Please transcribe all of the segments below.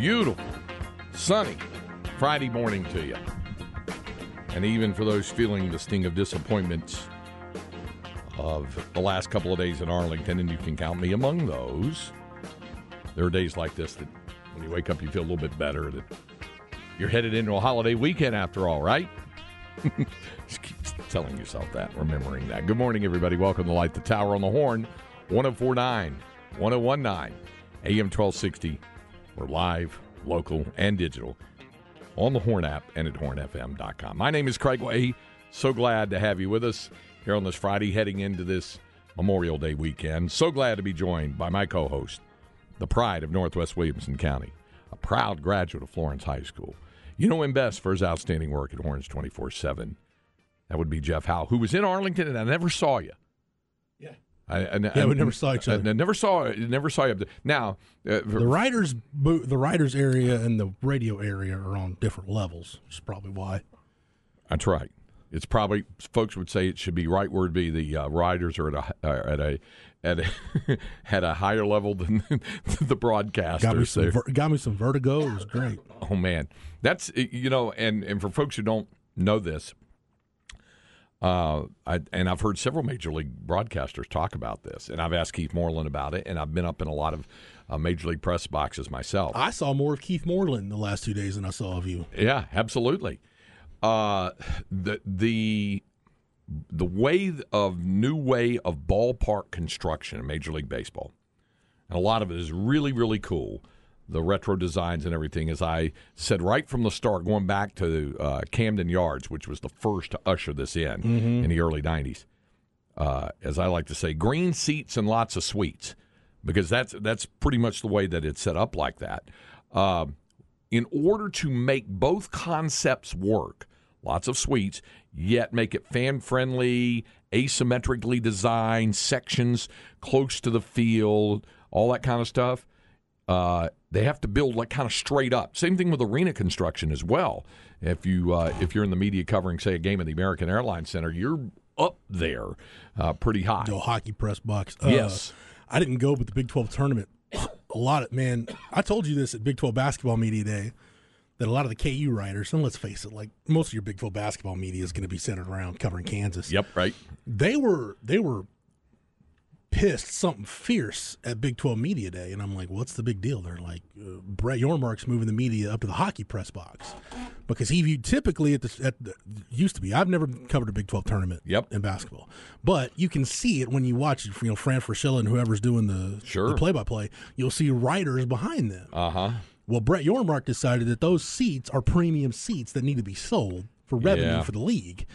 Beautiful, sunny Friday morning to you. And even for those feeling the sting of disappointments of the last couple of days in Arlington, and you can count me among those, there are days like this that when you wake up, you feel a little bit better that you're headed into a holiday weekend after all, right? Just keep telling yourself that, remembering that. Good morning, everybody. Welcome to Light the Tower on the Horn, 1049, 1019, AM 1260. We're live, local, and digital on the Horn app and at hornfm.com. My name is Craig Way. So glad to have you with us here on this Friday heading into this Memorial Day weekend. So glad to be joined by my co host, the pride of Northwest Williamson County, a proud graduate of Florence High School. You know him best for his outstanding work at Horns 24 7. That would be Jeff Howe, who was in Arlington, and I never saw you. Yeah. I, I, Yeah, we never saw each I, other. I never saw never saw you up there. Now, uh, The writers, the writers area and the radio area are on different levels. Which is probably why. That's right. It's probably folks would say it should be right word be the uh, riders are at a uh, at a at a at a higher level than the broadcasters. Got me some, ver- got me some vertigo. It was great. Oh man, that's you know, and and for folks who don't know this, uh, I, and I've heard several major league broadcasters talk about this, and I've asked Keith Moreland about it, and I've been up in a lot of uh, major league press boxes myself. I saw more of Keith Moreland the last two days than I saw of you. Yeah, absolutely. Uh, the the the way of new way of ballpark construction in Major League Baseball, and a lot of it is really really cool. The retro designs and everything, as I said right from the start, going back to uh, Camden Yards, which was the first to usher this in in the early '90s. Uh, as I like to say, green seats and lots of suites, because that's that's pretty much the way that it's set up like that. Um, in order to make both concepts work, lots of suites, yet make it fan friendly, asymmetrically designed, sections close to the field, all that kind of stuff. Uh, they have to build like kind of straight up. Same thing with arena construction as well. If you uh, if you're in the media covering, say, a game at the American Airlines Center, you're up there uh, pretty high. No hockey press box. Uh, Yes. I didn't go, but the Big 12 tournament, a lot of, man, I told you this at Big 12 Basketball Media Day that a lot of the KU writers, and let's face it, like most of your Big 12 basketball media is going to be centered around covering Kansas. Yep, right. They were, they were pissed something fierce at Big 12 Media Day. And I'm like, what's the big deal? They're like, uh, Brett Yormark's moving the media up to the hockey press box because he viewed typically at the, at the used to be. I've never covered a Big 12 tournament Yep. in basketball, but you can see it when you watch, it. you know, Fran Fraschilla and whoever's doing the Sure. the play by play. You'll see writers behind them. Uh huh. Well, Brett Yormark decided that those seats are premium seats that need to be sold for revenue Yeah. for the league.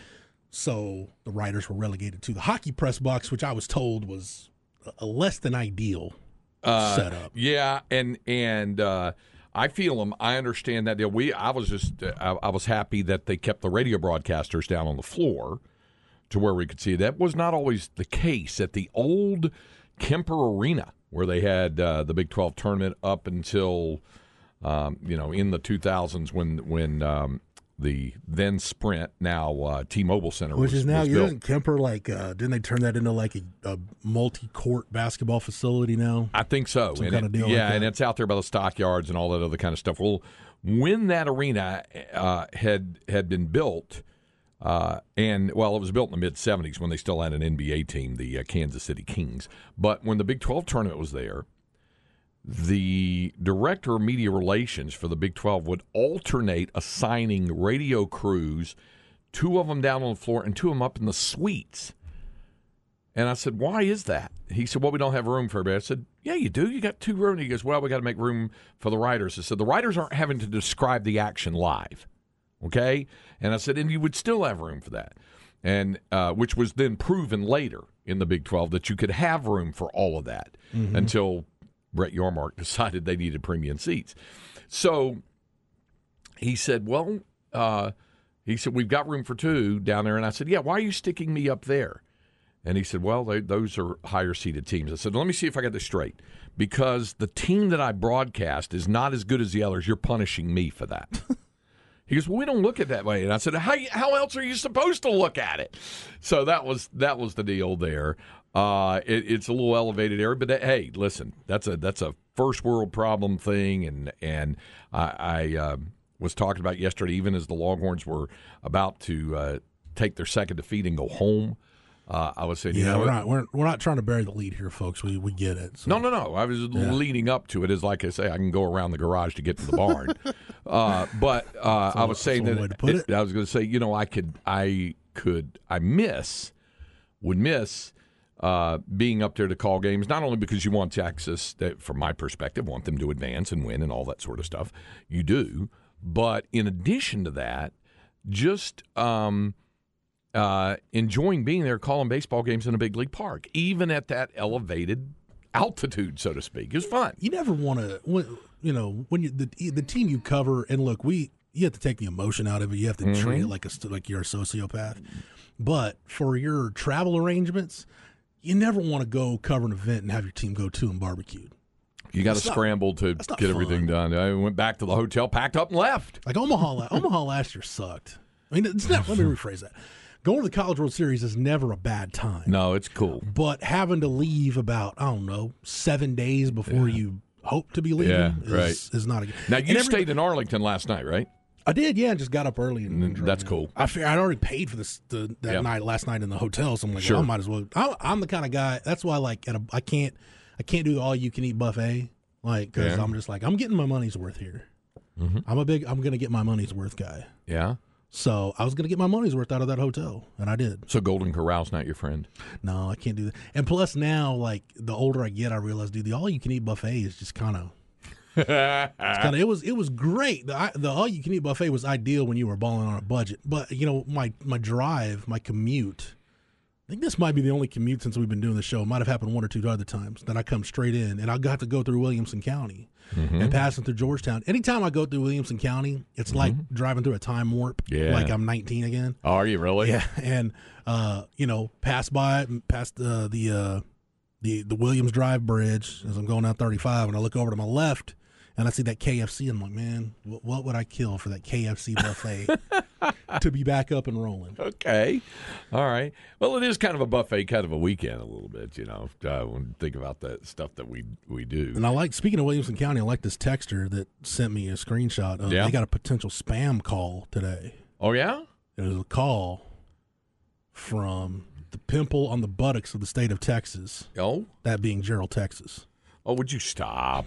So the writers were relegated to the hockey press box, which I was told was a- a less than ideal Uh, setup. Yeah, and and uh, I feel them. I understand that deal. We I was just I, I was happy that they kept the radio broadcasters down on the floor to where we could see. That was not always the case at the old Kemper Arena where they had uh, the Big Twelve tournament up until um, you know in the 2000s when when um, the then Sprint, now uh, T-Mobile Center, Which was, is now was you built. isn't Kemper like uh didn't they turn that into like a, a multi court basketball facility now? I think so. Some And kind it- of deal yeah, like and it's out there by the stockyards and all that other kind of stuff. Well, when that arena uh, had had been built, uh, and well, it was built in the mid '70s when they still had an NBA team, the uh, Kansas City Kings. But when the Big 12 tournament was there, the director of media relations for the Big 12 would alternate assigning radio crews, two of them down on the floor and two of them up in the suites. And I said, "Why is that?" He said, "Well, we don't have room for everybody." I said, "Yeah, you do. You got two rooms." He goes, "Well, we got to make room for the writers." I said, "The writers aren't having to describe the action live, okay?" And I said, "And you would still have room for that." And uh, which was then proven later in the Big Twelve that you could have room for all of that until Brett Yormark decided they needed premium seats. So he said, "Well," uh, he said, "We've got room for two down there." And I said, "Yeah, why are you sticking me up there?" And he said, Well, they, those are higher seeded teams. I said, Let me see if I got this straight. Because the team that I broadcast is not as good as the others, you're punishing me for that. he goes, Well, we don't look at that way. And I said, How, how else are you supposed to look at it? So that was that was the deal there. Uh, it, it's a little elevated area, but hey, listen, that's a that's a first world problem thing, and and I, I um was talking about yesterday, even as the Longhorns were about to uh, take their second defeat and go home. Uh, I was saying, you Yeah, know, we're not we're, we're not trying to bury the lead here, folks. We we get it. So. no, no, no. I was leading up to it. Is like I say, I can go around the garage to get to the barn. uh, but uh, I was saying that put it. I was going to say, you know, I could, I could, I miss, would miss uh, being up there to call games. Not only because you want Texas, that from my perspective, want them to advance and win and all that sort of stuff. You do, but in addition to that, just. Um, uh, enjoying being there calling baseball games in a big league park, even at that elevated altitude, so to speak. is fun. you never want to you know when you the the team you cover and look we you have to take the emotion out of it you have to treat Mm-hmm. it like a like you're a sociopath but for your travel arrangements you never want to go cover an event and have your team go to and barbecued You got to scramble to get everything done. I went back to the hotel, packed up, and left. like Omaha Omaha last year sucked I mean it's not let me rephrase that going to the College World Series is never a bad time No, it's cool. but having to leave about I don't know seven days before you hope to be leaving Yeah, is, right. is not a good Now you stayed in Arlington last night, right? I did, yeah. And just got up early and, drove That's cool. I figured I'd already paid for this the, that Yeah. night last night in the hotel, so I'm like, Sure. I might as well. I, I'm the kind of guy. That's why, like, at a, I can't, I can't do the all you can eat buffet, like, because Yeah. Mm-hmm. I'm just like, I'm getting my money's worth here. I'm a big, I'm gonna get my money's worth guy. Yeah. So I was gonna get my money's worth out of that hotel, and I did. So Golden Corral's not your friend. No, I can't do that. And plus, now, like, the older I get, I realize, dude, the all you can eat buffet is just kind of. Kind of it was it was great. The the all you can eat buffet was ideal when you were balling on a budget. But you know my my drive, my commute. I think this might be the only commute since we've been doing the show. It might have happened one or two other times that I come straight in and I got to go through Williamson County and passing through Georgetown. Anytime I go through Williamson County, it's like driving through a time warp. Yeah. Like I'm 19 again. Oh, are you really? Yeah, and uh, you know, pass by past uh, the uh, the the Williams Drive Bridge as I'm going down 35, and I look over to my left, and I see that KFC, and I'm like, man, what, what would I kill for that KFC buffet to be back up and rolling? Okay. All right. Well, it is kind of a buffet, kind of a weekend, a little bit. You know, uh, when you think about that stuff that we we do. And I like speaking of Williamson County, I like this texter that sent me a screenshot of Yeah. they got a potential spam call today. Oh yeah. It was a call from the pimple on the buttocks of the state of Texas, Oh. that being Jarrell, Texas. Oh, would you stop?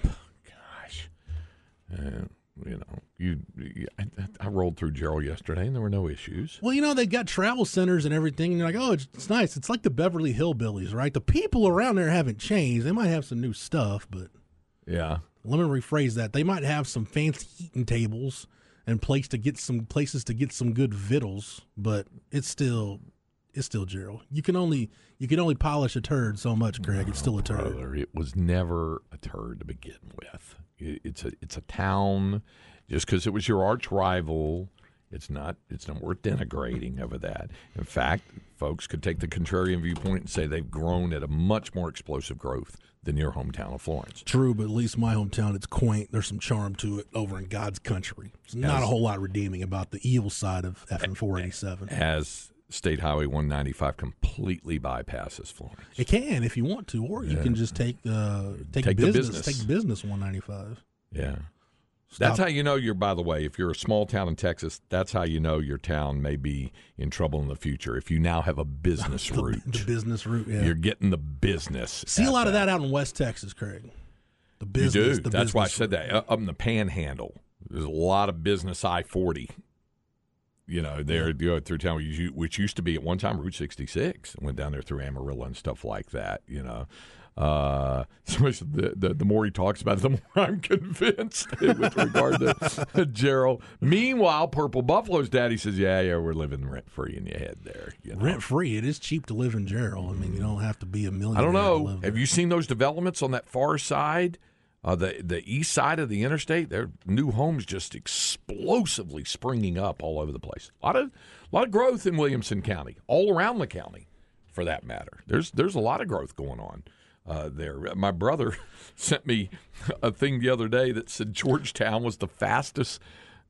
Uh, you know, you, you I, I rolled through Jarrell yesterday, and there were no issues. Well, you know, they've got travel centers and everything, and you're like, oh, it's, it's nice. It's like the Beverly Hillbillies, right? The people around there haven't changed. They might have some new stuff, but Yeah. let me rephrase that. They might have some fancy eating tables and place to get some places to get some good victuals, but it's still it's still Jarrell. You can only you can only polish a turd so much, Greg. It's still a turd. Brother, it was never a turd to begin with. It, it's a it's a town. Just because it was your arch rival, It's not. It's not worth denigrating over that. In fact, folks could take the contrarian viewpoint and say they've grown at a much more explosive growth than your hometown of Florence. True, but at least my hometown, it's quaint. There's some charm to it over in God's country. There's not As- a whole lot redeeming about the evil side of FM 487. As State Highway 195 completely bypasses Florence. It can if you want to, or you can just take the take, Take the business, business. take business 195. Yeah. Stop. That's how you know you're, by the way, if you're a small town in Texas, that's how you know your town may be in trouble in the future. If you now have a business the, route, the business route. Yeah, you're getting the business. see a lot of that out in West Texas, Craig. The business. you do. That's why I said route. that. Uh, Up in the panhandle, there's a lot of business I 40. You know, there you go through town, which used to be at one time Route 66. Went down there through Amarillo and stuff like that. You know, uh, so much the, the the more he talks about it, the more I'm convinced with regard to Jarrell. Meanwhile, Purple Buffalo's daddy says, "Yeah, yeah, we're living rent free in your head there." You know? Rent free. It is cheap to live in Jarrell. I mean, you don't have to be a millionaire. I don't know. Have you seen those developments on that far side, uh, the the east side of the interstate? There are new homes just explosively springing up all over the place. A lot of a lot of growth in Williamson County, all around the county, for that matter. There's there's a lot of growth going on. Uh, there, my brother sent me a thing the other day that said Georgetown was the fastest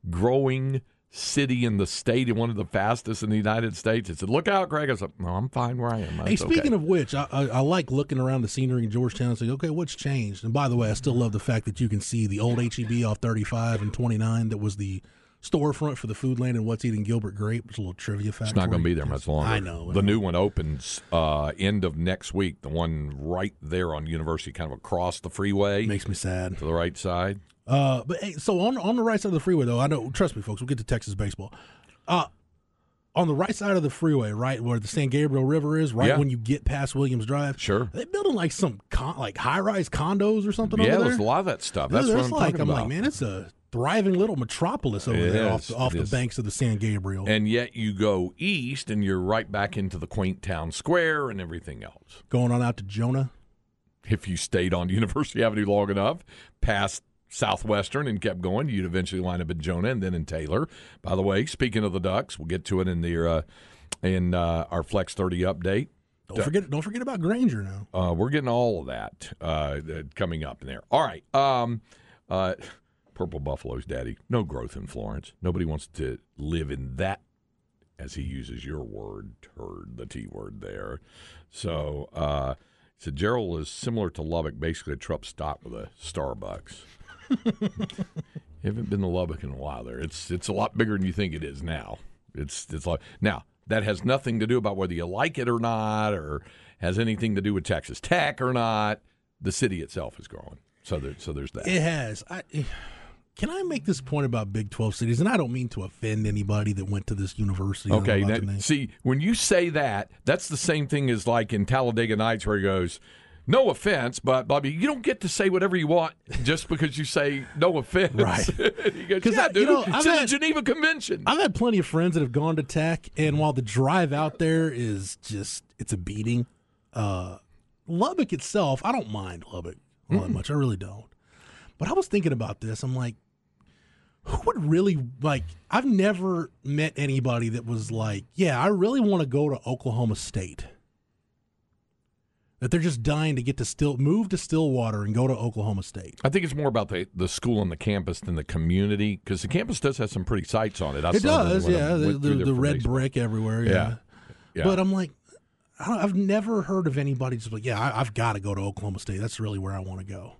growing city in the state and one of the fastest in the United States. It said, "Look out, Greg!" I said, "No, I'm fine where I am." Hey, speaking okay. of which, I, I, I like looking around the scenery in Georgetown and saying, okay, what's changed? And by the way, I still love the fact that you can see the old HEB off 35 and 29 that was the storefront for the food land and what's eating Gilbert Grape. It's a little trivia fact. It's not going to be there much longer. I know. The new one opens uh, end of next week. The one right there on University, kind of across the freeway makes me sad. to the right side. Uh, but hey, so on on the right side of the freeway, though, I know. Trust me, folks. We'll get to Texas baseball. Uh, on the right side of the freeway, right where the San Gabriel River is, right Yeah. when you get past Williams Drive, Sure. they building like some con- like high rise condos or something. yeah, over there's a lot of that stuff. That's what I'm like I'm about. like, man, it's a thriving little metropolis over It there is, off the, off the banks of the San Gabriel. and yet you go east, and you're right back into the quaint town square and everything else. going on out to Jonah. If you stayed on University Avenue long enough, past Southwestern and kept going, you'd eventually wind up in Jonah and then in Taylor. By the way, speaking of the Ducks, we'll get to it in the uh, in uh, our Flex 30 update. Don't forget, don't forget about Granger now. Uh, we're getting all of that uh, coming up in there. All right. Um, uh, Purple Buffalo's daddy. No growth in Florence. Nobody wants to live in that, as he uses your word, turd, the T word there. So, uh, so Jarrell is similar to Lubbock, basically a Trupp stop with a Starbucks. haven't been to Lubbock in a while there. It's it's a lot bigger than you think it is now. It's it's like now that has nothing to do about whether you like it or not, or has anything to do with Texas Tech or not. The city itself is growing, so there so there's that. It has. I, eh, can I make this point about Big Twelve cities? And I don't mean to offend anybody that went to this university. Okay, about now, to name. see when you say that, that's the same thing as like in Talladega Nights where he goes. No offense, but Bobby, you don't get to say whatever you want just because you say no offense. Right. he goes, 'Cause yeah, I- you know, I've in the Geneva Convention. I've had plenty of friends that have gone to Tech, and while the drive out there is just it's a beating, uh, Lubbock itself, I don't mind Lubbock all that much. I really don't. But I was thinking about this. I'm like, who would really like? I've never met anybody that was like, yeah, I really want to go to Oklahoma State. That they're just dying to get to still move to Stillwater and go to Oklahoma State. I think it's more about the, the school and the campus than the community because the campus does have some pretty sights on it. I It does, yeah. The, the, the red baseball. brick everywhere, Yeah. yeah. Yeah. But I'm like, I I've never heard of anybody just like, yeah, I, I've got to go to Oklahoma State. That's really where I want to go.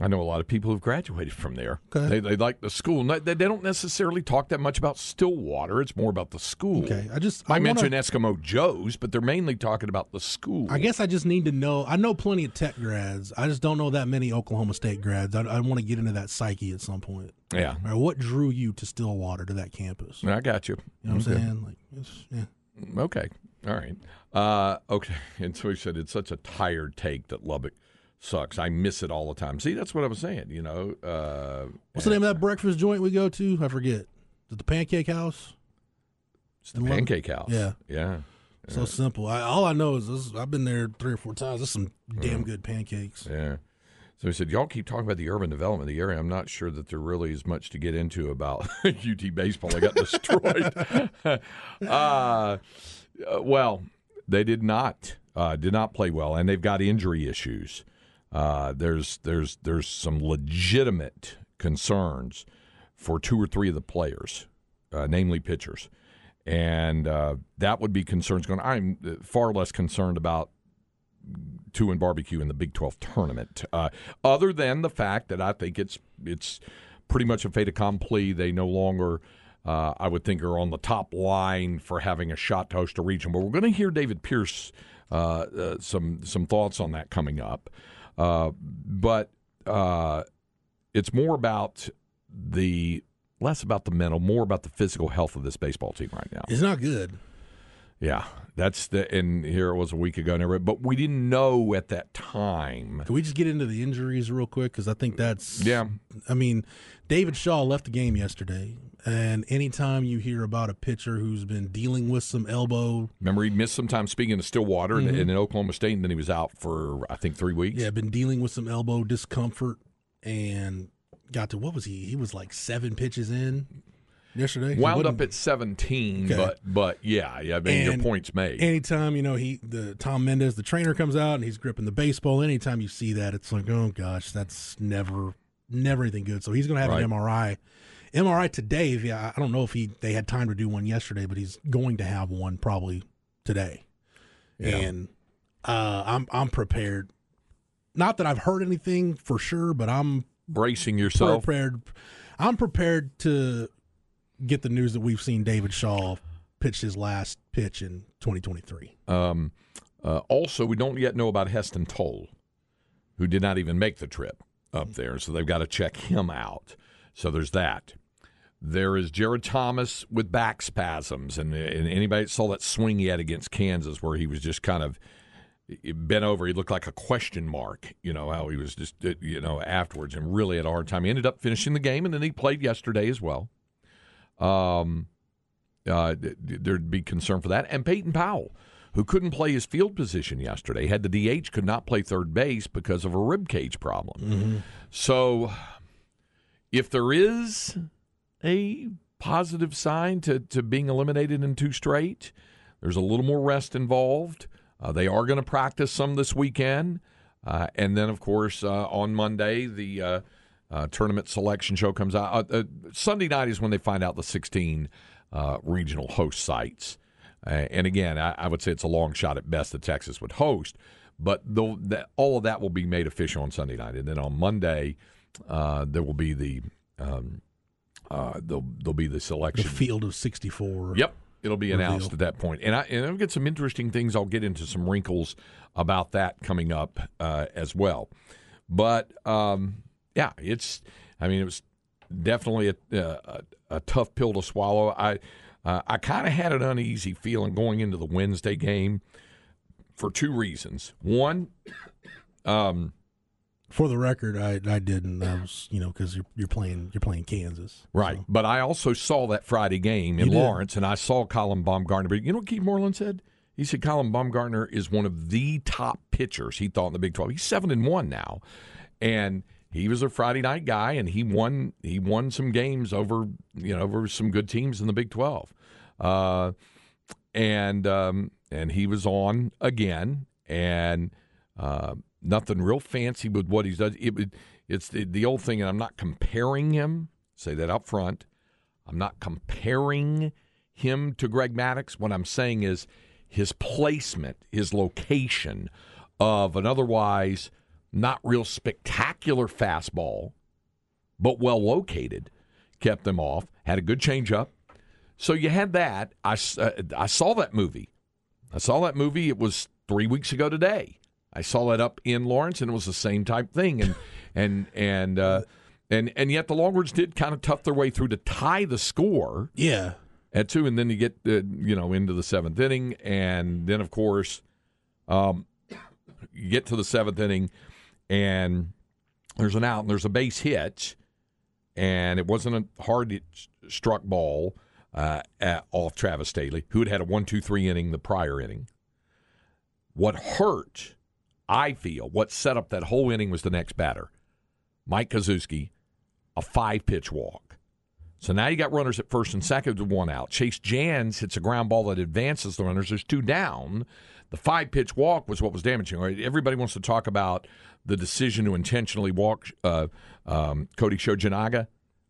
I know a lot of people who've graduated from there. Okay. They, they like the school. They, they don't necessarily talk that much about Stillwater. It's more about the school. Okay, I just I, I wanna- mentioned Eskimo Joe's, but they're mainly talking about the school. I guess I just need to know. I know plenty of Tech grads. I just don't know that many Oklahoma State grads. I, I want to get into that psyche at some point. Yeah, Or what drew you to Stillwater to that campus? I got you. You know what Okay. I'm saying? Like, it's, yeah. Okay. All right. Uh, okay. And so he said it's such a tired take that Lubbock sucks. I miss it all the time. See, that's what I was saying. You know, uh, What's the name of that breakfast joint we go to? I forget. Is the Pancake House? it's the? Pancake House. Yeah. Yeah. So simple. I, all I know is this, I've been there three or four times. There's some damn good pancakes. Yeah. So he said, "Y'all keep talking about the urban development of the area. I'm not sure that there really is much to get into about UT baseball. They got destroyed. uh, well, they did not uh, did not play well, and they've got injury issues. Uh, there's there's there's some legitimate concerns for two or three of the players, uh, namely pitchers, and uh, that would be concerns going. I'm far less concerned about two and barbecue in the Big 12 tournament. Uh, other than the fact that I think it's it's pretty much a fait accompli. They no longer, uh, I would think, are on the top line for having a shot to host a region. But we're going to hear David Pierce uh, uh, some some thoughts on that coming up. Uh, but uh, it's more about the less about the mental, more about the physical health of this baseball team right now. It's not good. Yeah, that's the and here it was a week ago, and but we didn't know at that time. Can we just get into the injuries real quick? Because I think that's yeah. I mean, David Shaw left the game yesterday, and anytime you hear about a pitcher who's been dealing with some elbow, remember he missed some time speaking to Stillwater mm-hmm. and in Oklahoma State, and then he was out for I think three weeks. Yeah, been dealing with some elbow discomfort, and got to what was he? He was like seven pitches in yesterday. Wound up at 17, okay. but but yeah, yeah. I mean, and your point's made. Anytime you know he, the Tom Mendez, the trainer comes out and he's gripping the baseball. Anytime you see that, it's like, oh gosh, that's never never anything good. So he's going to have right. an MRI. MRI today. Yeah, I don't know if he they had time to do one yesterday, but he's going to have one probably today. Yeah. And uh, I'm I'm prepared. Not that I've heard anything for sure, but I'm bracing yourself. Prepared. I'm prepared to get the news that we've seen David Shaw pitch his last pitch in 2023. Um, uh, also, we don't yet know about Heston Tole, who did not even make the trip up there, so they've got to check him out. So there's that. There is Jared Thomas with back spasms, and, and anybody saw that swing he had against Kansas, where he was just kind of bent over. He looked like a question mark, you know, how he was just, you know, afterwards, and really had a hard time. He ended up finishing the game, and then he played yesterday as well. Um, uh, there'd be concern for that. And Peyton Powell, who couldn't play his field position yesterday, had the DH, could not play third base because of a rib cage problem. Mm-hmm. So, if there is a positive sign to, to being eliminated in two straight, there's a little more rest involved. Uh, they are going to practice some this weekend. Uh, and then, of course, uh, on Monday, the uh, uh, tournament selection show comes out. Uh, uh, Sunday night is when they find out the 16 uh, regional host sites. Uh, and again, I, I, would say it's a long shot at best that Texas would host, but the, all of that will be made official on Sunday night. And then on Monday, uh, there will be the. Um, there'll, there'll be the selection. The field of 64. Yep. It'll be announced at that point. And, I, and I'll get some interesting things. I'll get into some wrinkles about that coming up as well. But um, yeah, it's. I mean, it was definitely a, a, a tough pill to swallow. I uh, I kind of had an uneasy feeling going into the Wednesday game for two reasons. One, um, for the record, I I didn't. I was you know because you're you're playing you're playing Kansas, right? So. But I also saw that Friday game in Lawrence, and I saw Colin Baumgartner. But you know what Keith Moreland said? He said Colin Baumgartner is one of the top pitchers he thought in the Big Twelve. He's seven and one now, and he was a Friday night guy, and he won he won some games over you know over some good teams in the Big Twelve, uh, and um, and he was on again, and uh, nothing real fancy with what he's done. It, it's the, the old thing, and I'm not comparing him. Say that up front. I'm not comparing him to Greg Maddux. What I'm saying is his placement, his location of an otherwise not real spectacular fastball, but well located, kept them off. Had a good changeup. So you had that. I, uh, I saw that movie. I saw that movie. It was three weeks ago today. I saw that up in Lawrence, and it was the same type thing. And and and uh, and and yet the Longhorns did kind of tough their way through to tie the score. Yeah, at two, and then you get uh, you know into the seventh inning, and then of course, um, you get to the seventh inning and there's an out and there's a base hit, and it wasn't a hard struck ball uh, at, off Travis Sthele, who had had a one two three inning the prior inning. What hurt, I feel what set up that whole inning was the next batter, Mike Koszewski, a five pitch walk. So now you got runners at first and second with one out. Chase Jans hits a ground ball that advances the runners. There's two down. The five pitch walk was what was damaging. Right? Everybody wants to talk about the decision to intentionally walk uh, um, Kodey Shojinaga.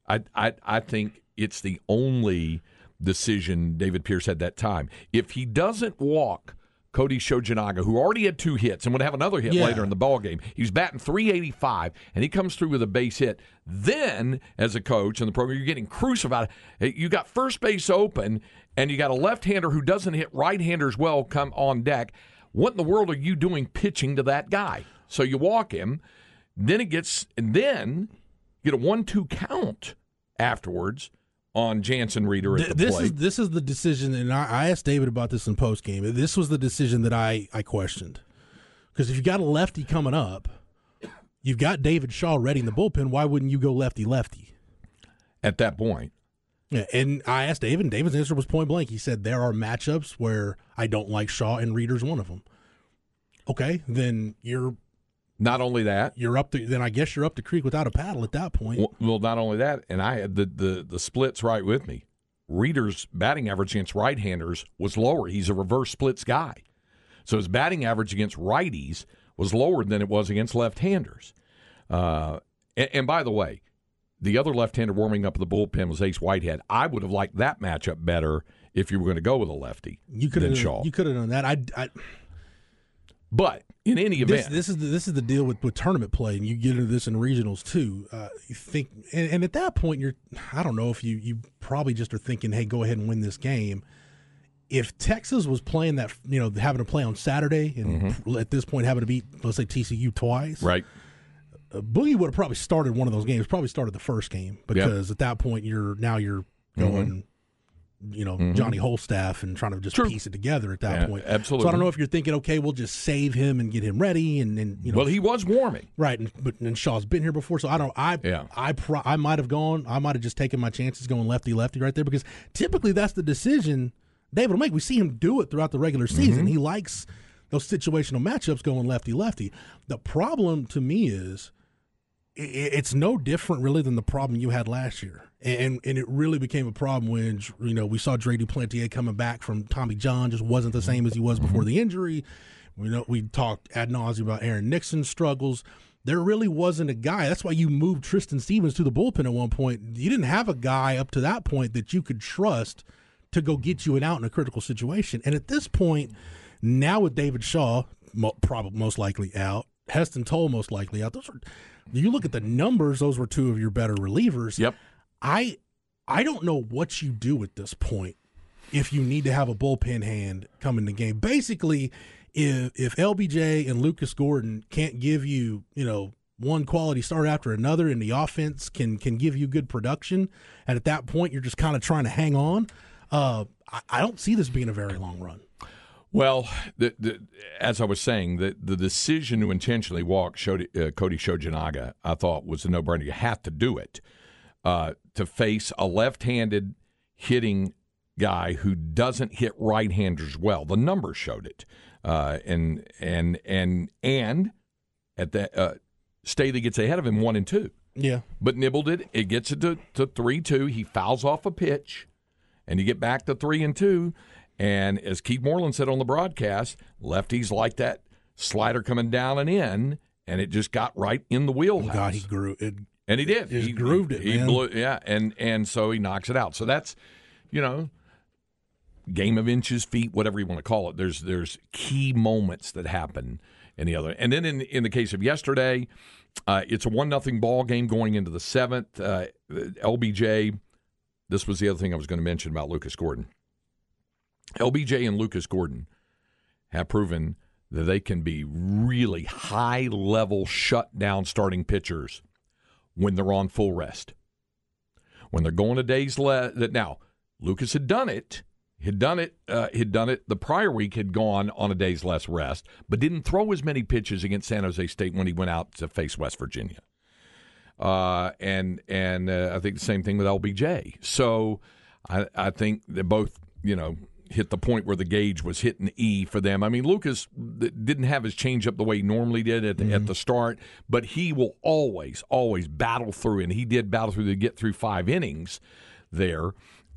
I, I I think it's the only decision David Pierce had that time. If he doesn't walk Kodey Shojinaga, who already had two hits and would have another hit Yeah. later in the ball game. He's batting 385, and he comes through with a base hit. Then, as a coach in the program, you're getting crucified. You got first base open, and you got a left-hander who doesn't hit right-handers well come on deck. What in the world are you doing pitching to that guy? So you walk him. Then it gets, and then you get a one-two count afterwards on Janson Reeder at Th- the this plate. is this is the decision, and I, I asked David about this in post game. This was the decision that I I questioned because if you got a lefty coming up, you've got David Shaw ready in the bullpen. Why wouldn't you go lefty lefty? at that point. Yeah, and I asked David, and David's answer was point blank. He said there are matchups where I don't like Shaw, and Reeder's one of them. Okay, then you're Not only that, you're up to then I guess you're up the creek without a paddle at that point. Well, not only that, and I had the, the, the splits right with me. Reeder's batting average against right handers was lower. He's a reverse splits guy. So his batting average against righties was lower than it was against left handers. Uh, and, and by the way, the other left hander warming up the bullpen was Ace Whitehead. I would have liked that matchup better if you were going to go with a lefty you could have Shaw. you could have done that. I, I but in any event, this is the, this is the deal with, with tournament play, and you get into this in regionals too. Uh, you think, and, and at that point, you're I don't know if you you probably just are thinking, hey, go ahead and win this game. If Texas was playing that, you know, having to play on Saturday, and at this point having to beat, let's say TCU twice, Mm-hmm. right? uh, Boogie would have probably started one of those games. Probably started the first game because at that point you're now you're going, you know, Johnny Holstaff and trying to just Mm-hmm. True. piece it together at that Yeah, point. absolutely. So I don't know if you're thinking, okay, we'll just save him and get him ready, and and you know, Well, he was warming. right. And, but and Shaw's been here before, so I don't. I Yeah. I pro, I might have gone. I might have just taken my chances going lefty lefty right there because typically that's the decision David will make. We see him do it throughout the regular season. He likes those situational matchups going lefty lefty. The problem to me is it's no different really than the problem you had last year, and and it really became a problem when you know we saw Dre Duplantier coming back from Tommy John just wasn't the same as he was mm-hmm. before the injury. We know we talked ad nauseum about Aaron Nixon's struggles. There really wasn't a guy. That's why you moved Tristan Stevens to the bullpen at one point. You didn't have a guy up to that point that you could trust to go get you an out in a critical situation. And at this point, now with David Shaw, mo- probably most likely out, Heston Tole most likely out. Those are you look at the numbers; those were two of your better relievers. Yep. I I don't know what you do at this point if you need to have a bullpen hand come in the game. Basically, if if LBJ and Lucas Gordon can't give you, you know, one quality start after another and the offense can can give you good production, and at that point you're just kind of trying to hang on. Uh, I, I don't see this being a very long run. Well, the, the, as I was saying, the, the decision to intentionally walk uh, Kodey Shojinaga, I thought was a no-brainer. You have to do it uh, to face a left-handed hitting guy who doesn't hit right-handers well. The numbers showed it, uh, and and and and at that uh, Sthele gets ahead of him one and two, Yeah, but nibbled it. It gets it to, to three two. He fouls off a pitch, and you get back to three and two. And as Keith Moreland said on the broadcast, lefties like that slider coming down and in, and it just got right in the wheelhouse. Oh, God, he grew it. And he did. he grooved it, He man. blew, yeah, and and so he knocks it out. So that's, you know, game of inches, feet, whatever you want to call it. There's there's key moments that happen in the other. And then in in the case of yesterday, uh, it's a one nothing ball game going into the seventh. Uh, LBJ. This was the other thing I was going to mention about Lucas Gordon. LBJ and Lucas Gordon have proven that they can be really high level shutdown starting pitchers when they're on full rest. When they're going a day's less. Now, Lucas had done it. Had done it. Uh, had done it the prior week. Had gone on a day's less rest, but didn't throw as many pitches against San Jose State when he went out to face West Virginia. Uh, and and uh, I think the same thing with LBJ. So I, I think they're both you know hit the point where the gauge was hitting E for them. I mean, Lucas didn't have his changeup the way he normally did at the, mm-hmm. at the start, but he will always, always battle through, and he did battle through to get through five innings there.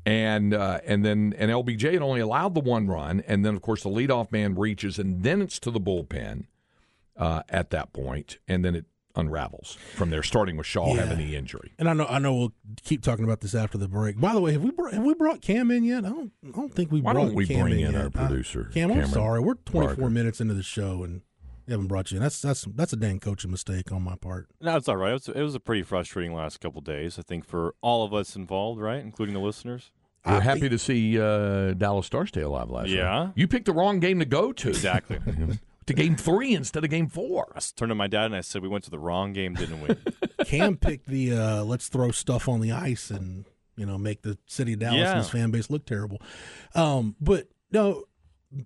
And uh, and then and LBJ had only allowed the one run, and then of course the leadoff man reaches, and then it's to the bullpen uh, at that point, and then it unravels from there, starting with Shaw yeah. having the injury. And I know, I know, we'll keep talking about this after the break. By the way, have we brought, have we brought Cam in yet? I don't, I don't think we. Why don't we Cam bring in, in our producer? Cam, I'm sorry, we're 24 Parker. minutes into the show and we haven't brought you in. That's that's that's a dang coaching mistake on my part. No, it's all right. It was, it was a pretty frustrating last couple days. I think for all of us involved, right, including the listeners. We're happy to see uh, Dallas Stars stay alive last yeah. Yeah, you picked the wrong game to go to. Exactly. to game three instead of game four. I turned to my dad and I said, "We went to the wrong game, didn't we?" Cam picked the uh, let's throw stuff on the ice and you know make the city of Dallas yeah. and his fan base look terrible. Um, but no,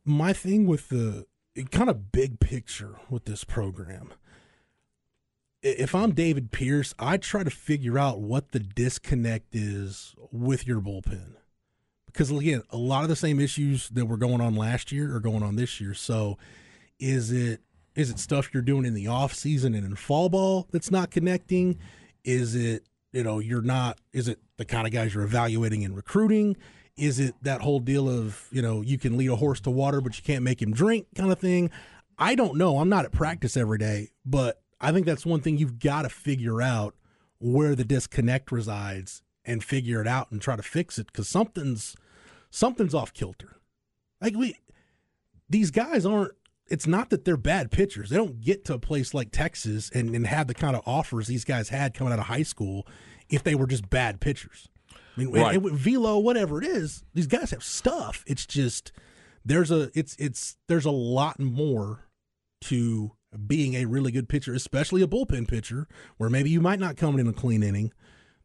my thing with the kind of big picture with this program. If I'm David Pierce, I try to figure out what the disconnect is with your bullpen. Because again, a lot of the same issues that were going on last year are going on this year. So is it is it stuff you're doing in the off season and in fall ball that's not connecting? Is it you know you're not? Is it the kind of guys you're evaluating and recruiting? Is it that whole deal of you know you can lead a horse to water but you can't make him drink kind of thing? I don't know. I'm not at practice every day, but I think that's one thing you've got to figure out where the disconnect resides and figure it out and try to fix it because something's something's off kilter. Like we, these guys aren't it's not that they're bad pitchers. They don't get to a place like Texas and, and have the kind of offers these guys had coming out of high school if they were just bad pitchers. I mean, right. and, and velo, whatever it is, these guys have stuff. It's just there's a it's it's there's a lot more to being a really good pitcher, especially a bullpen pitcher, where maybe you might not come in a clean inning,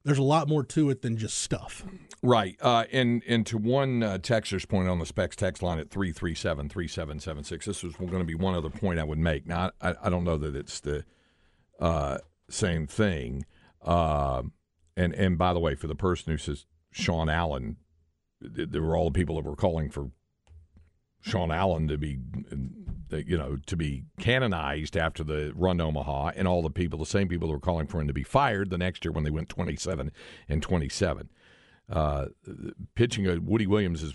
there's a lot more to it than just stuff. Right. Uh, and, and to one uh, texter's point on the specs text line at 337 3776, this was going to be one other point I would make. Now, I, I don't know that it's the uh, same thing. Uh, and, and by the way, for the person who says Sean Allen, there were all the people that were calling for Sean Allen to be you know, to be canonized after the run Omaha, and all the people, the same people that were calling for him to be fired the next year when they went 27 and 27. Uh, pitching, uh, Woody Williams is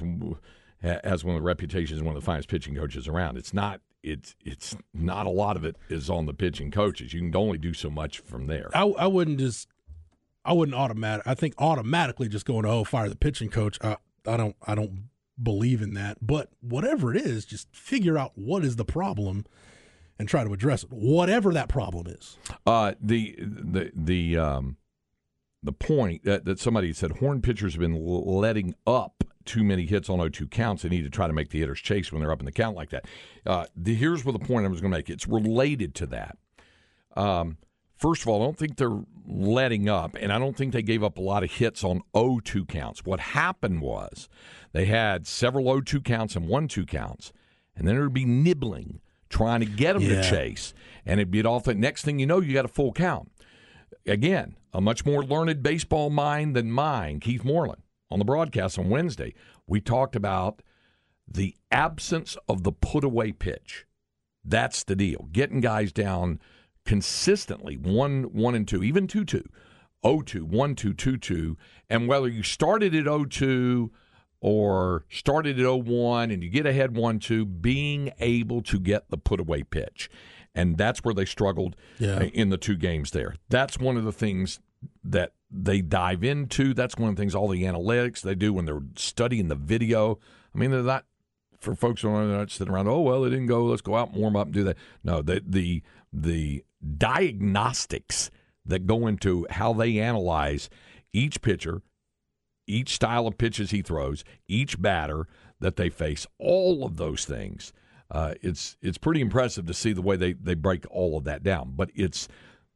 has one of the reputations one of the finest pitching coaches around. It's not it's it's not a lot of it is on the pitching coaches. You can only do so much from there. I, I wouldn't just I wouldn't automatic. I think automatically just going to oh fire the pitching coach. I I don't I don't believe in that. But whatever it is, just figure out what is the problem and try to address it, whatever that problem is. Uh, the the the um, the point that, that somebody said horn pitchers have been letting up too many hits on 0-2 counts. They need to try to make the hitters chase when they're up in the count like that. Uh, the, here's what the point I was going to make. It's related to that. Um, First of all, I don't think they're letting up, and I don't think they gave up a lot of hits on 0 2 counts. What happened was they had several 0 2 counts and 1 2 counts, and then it would be nibbling, trying to get them yeah. to chase. And it'd be off the next thing you know, you got a full count. Again, a much more learned baseball mind than mine, Keith Moreland, on the broadcast on Wednesday. We talked about the absence of the put away pitch. That's the deal. Getting guys down consistently one one and two, even two two, oh two, one two, two two, and whether you started at oh two or started at oh one and you get ahead one two, being able to get the put away pitch, and that's where they struggled yeah. Uh, in the two games there. That's one of the things that they dive into. That's one of the things all the analytics they do when they're studying the video. I mean, they're not for folks who are not sitting around. Oh well, it didn't go. Let's go out and warm up and do that. No, the the the diagnostics that go into how they analyze each pitcher, each style of pitches he throws, each batter that they face, all of those things. Uh, it's it's pretty impressive to see the way they, they break all of that down. But it's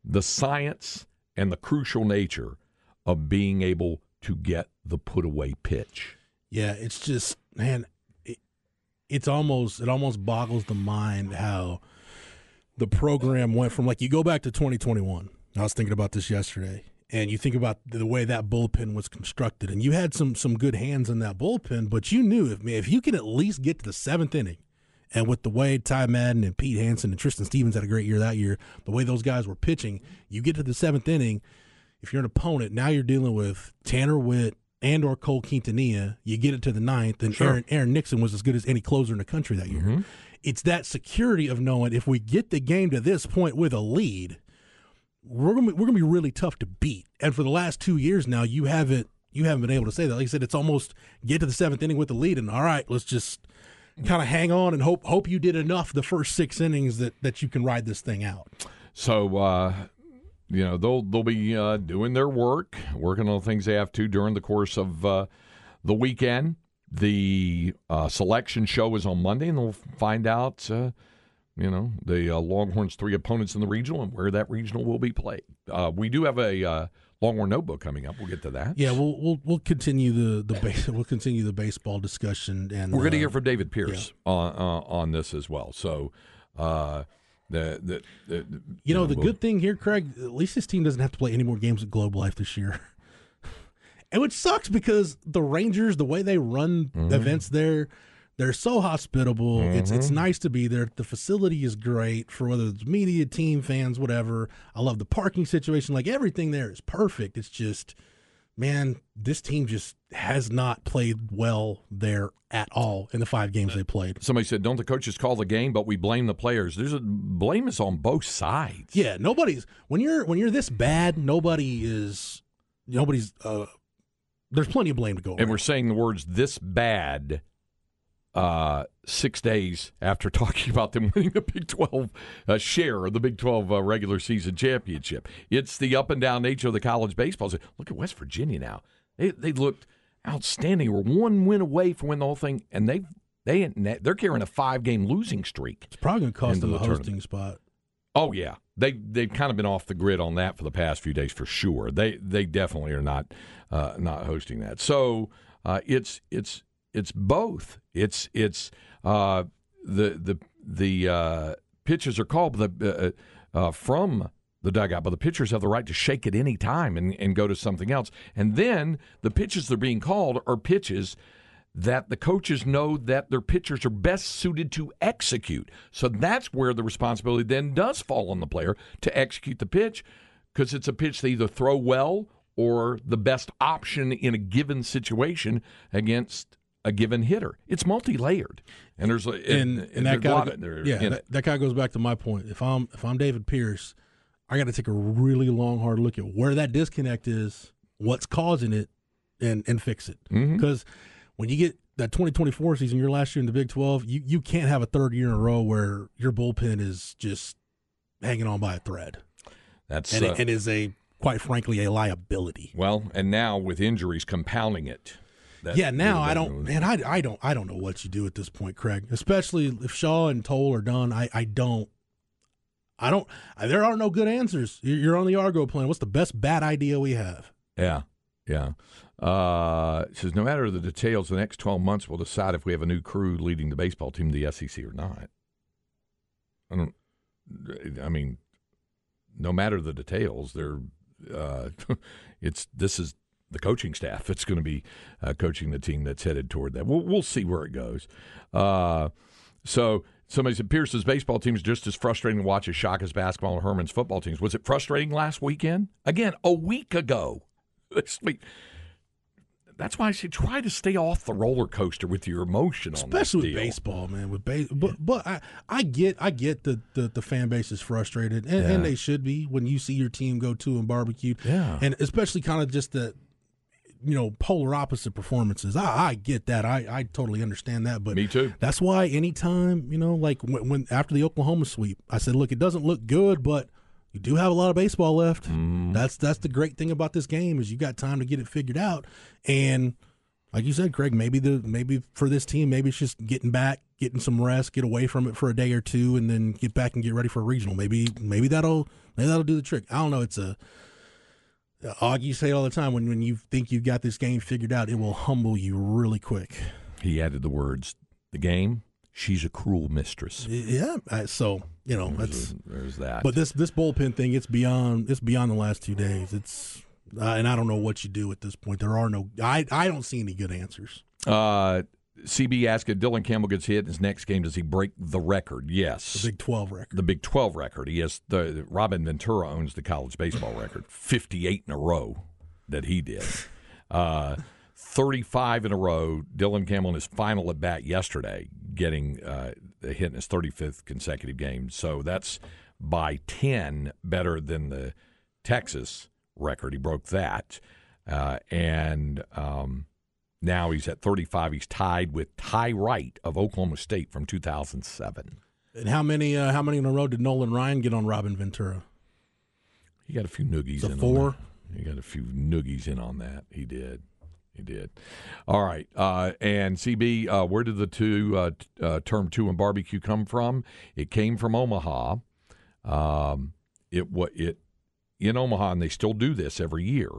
the science and the crucial nature of being able to get the put away pitch. Yeah, it's just man, it, it's almost it almost boggles the mind how the program went from like you go back to 2021. I was thinking about this yesterday, and you think about the way that bullpen was constructed, and you had some some good hands in that bullpen, but you knew if if you can at least get to the seventh inning, and with the way Ty Madden and Pete Hansen and Tristan Stevens had a great year that year, the way those guys were pitching, you get to the seventh inning. If you're an opponent, now you're dealing with Tanner Witt and or Cole Quintanilla. You get it to the ninth, and Sure. Aaron Aaron Nixon was as good as any closer in the country that year. Mm-hmm. It's that security of knowing if we get the game to this point with a lead, we're gonna be, we're gonna be really tough to beat. And for the last two years now, you haven't you haven't been able to say that. Like I said, it's almost get to the seventh inning with the lead, and all right, let's just kind of hang on and hope hope you did enough the first six innings that that you can ride this thing out. So uh, you know they'll they'll be uh, doing their work, working on the things they have to during the course of uh, the weekend. The uh, selection show is on Monday, and we'll find out. Uh, you know the uh, Longhorns' three opponents in the regional and where that regional will be played. Uh, we do have a uh, Longhorn notebook coming up. We'll get to that. Yeah, we'll we'll we'll continue the the base, we'll continue the baseball discussion and We're going to uh, hear from David Pierce on uh, on this as well. So, uh, the, the, the You know, the good thing here, Craig, at least this team doesn't have to play any more games at Globe Life this year. and which sucks because the Rangers, the way they run Mm-hmm. events there, they're so hospitable. It's it's nice to be there. The facility is great for whether it's media, team, fans, whatever. I love the parking situation. Like everything there is perfect. It's just man, this team just has not played well there at all in the five games they played. Somebody said, "Don't the coaches call the game, but we blame the players?" There's a blame is on both sides. Yeah, nobody's when you're when you're this bad, nobody is nobody's uh there's plenty of blame to go and around. we're saying the words "this bad" uh, six days after talking about them winning the Big Twelve uh, share of the Big Twelve uh, regular season championship. It's the up and down nature of the college baseball. So Look at West Virginia now; they they looked outstanding. We're one win away from winning the whole thing, and they they they're carrying a five game losing streak. it's probably going to cost them a the hosting tournament. spot. Oh yeah, they they've kind of been off the grid on that for the past few days for sure. They they definitely are not uh, not hosting that. So uh, it's it's it's both. It's it's uh, the the the uh, pitches are called the uh, from the dugout, but the pitchers have the right to shake at any time and, and go to something else. And then the pitches that are being called are pitches that the coaches know that their pitchers are best suited to execute. So that's where the responsibility then does fall on the player to execute the pitch because it's a pitch they either throw well or the best option in a given situation against a given hitter. It's multi-layered. And there's a, And and, and that there's a lot of yeah, that, it. that kind of goes back to my point. If I'm if I'm David Pierce, I got to take a really long hard look at where that disconnect is, what's causing it, and and fix it. Mm-hmm. Because when you get that 2024 season, your last year in the Big 12, you you can't have a third year in a row where your bullpen is just hanging on by a thread. That's and, uh, it, and is a quite frankly a liability. well, and now with injuries compounding it. yeah, now I don't, man, I, I don't, I don't know what you do at this point, Craig. Especially if Shaw and Tole are done, I, I don't, I don't. I, there are no good answers. You're on the Argo plan. What's the best bad idea we have? Yeah, yeah. Uh, it says no matter the details, the next twelve months will decide if we have a new crew leading the baseball team to the SEC or not. I don't. I mean, no matter the details, they're. Uh, it's this is the coaching staff that's going to be uh, coaching the team that's headed toward that. We'll we'll see where it goes. Uh, so somebody said Pierce's baseball team is just as frustrating to watch as Shaka's basketball and Herman's football teams. Was it frustrating last weekend? Again, a week ago. This week. That's why I say try to stay off the roller coaster with your emotion on Especially with baseball, man. With base, but but I, I get I get the, the, the fan base is frustrated, and, Yeah. and they should be when you see your team go to and barbecued. Yeah. and especially kind of just the you know polar opposite performances. I, I get that. I, I totally understand that. But Me too. That's why anytime you know, like when, when after the Oklahoma sweep, I said, look, it doesn't look good, but you do have a lot of baseball left. Mm-hmm. That's that's the great thing about this game is you got time to get it figured out. And like you said, Craig, maybe the maybe for this team, maybe it's just getting back, getting some rest, get away from it for a day or two, and then get back and get ready for a regional. Maybe maybe that'll maybe that'll do the trick. I don't know. It's a Augie say all the time when when you think you've got this game figured out, it will humble you really quick. He added the words, "The game. She's a cruel mistress." Yeah. So you know that's. There's, there's that. But this this bullpen thing, it's beyond it's beyond the last two days. It's uh, and I don't know what you do at this point. There are no, I, I don't see any good answers. Uh, CB asked if Dylan Campbell gets hit in his next game, does he break the record? Yes. The Big 12 record. The Big 12 record. He has the Robin Ventura owns the college baseball record, 58 in a row that he did. Uh, 35 in a row. Dylan Campbell in his final at bat yesterday, getting uh, a hit in his 35th consecutive game. So that's by 10 better than the Texas record. He broke that. Uh, and um, now he's at 35. He's tied with Ty Wright of Oklahoma State from 2007. And how many uh, how many in a row did Nolan Ryan get on Robin Ventura? He got a few noogies The in four? on that. He got a few noogies in on that. He did. He did. All right. Uh, and CB, uh, where did the two uh, uh, term two and barbecue come from? It came from Omaha. Um, it wa it in Omaha, and they still do this every year.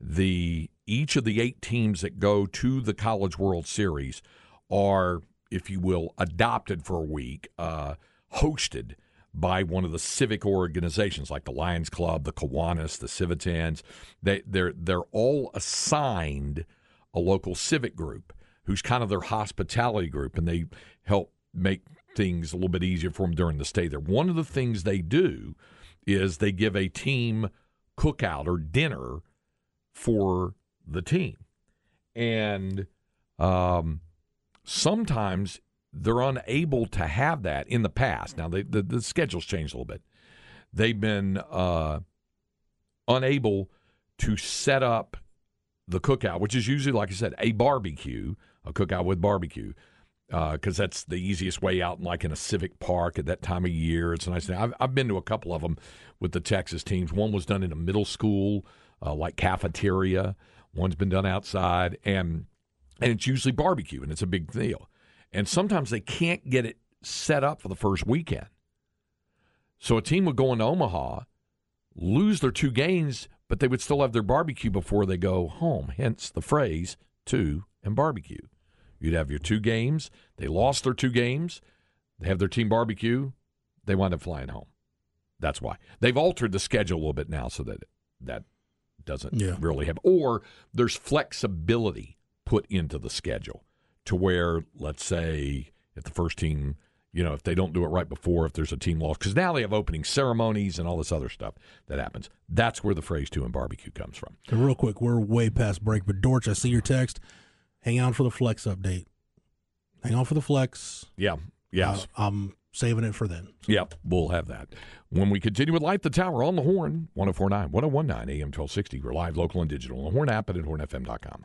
The each of the eight teams that go to the College World Series are, if you will, adopted for a week, uh, hosted by one of the civic organizations like the Lions Club, the Kiwanis, the Civitans. They they're they're all assigned a local civic group who's kind of their hospitality group, and they help make things a little bit easier for them during the stay there. One of the things they do is they give a team cookout or dinner for the team, and um, sometimes they're unable to have that in the past. Now, they, the, the schedule's changed a little bit. They've been uh, unable to set up the cookout, which is usually, like I said, a barbecue, a cookout with barbecue, because that's the easiest way out, like in a civic park at that time of year. It's a nice thing. I've, I've been to a couple of them with the Texas teams. One was done in a middle school, uh, like cafeteria. One's been done outside, and and it's usually barbecue, and it's a big deal. And sometimes they can't get it set up for the first weekend. So a team would go into Omaha, lose their two games, but they would still have their barbecue before they go home. Hence the phrase two and barbecue. You'd have your two games. They lost their two games. They have their team barbecue. They wind up flying home. That's why. They've altered the schedule a little bit now so that that doesn't Yeah. really have or there's flexibility put into the schedule to where let's say if the first team you know if they don't do it right before if there's a team loss because now they have opening ceremonies and all this other stuff that happens that's where the phrase two and barbecue comes from And real quick, we're way past break, but Dorch, I see your text. Hang on for the flex update. Hang on for the flex. yeah yes Uh, I'm saving it for then. Yep, we'll have that. When we continue with Light the Tower on the Horn, 1049, 1019, AM 1260. We're live, local, and digital on the Horn app and at hornfm.com.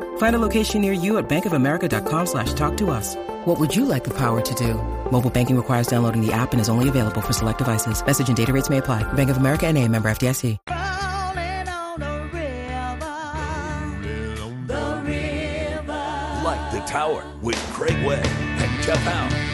Find a location near you at bankofamerica.com slash talk to us. What would you like the power to do? Mobile banking requires downloading the app and is only available for select devices. Message and data rates may apply. Bank of America and a member FDIC. Light the Tower with Craig Way and Jeff Howe.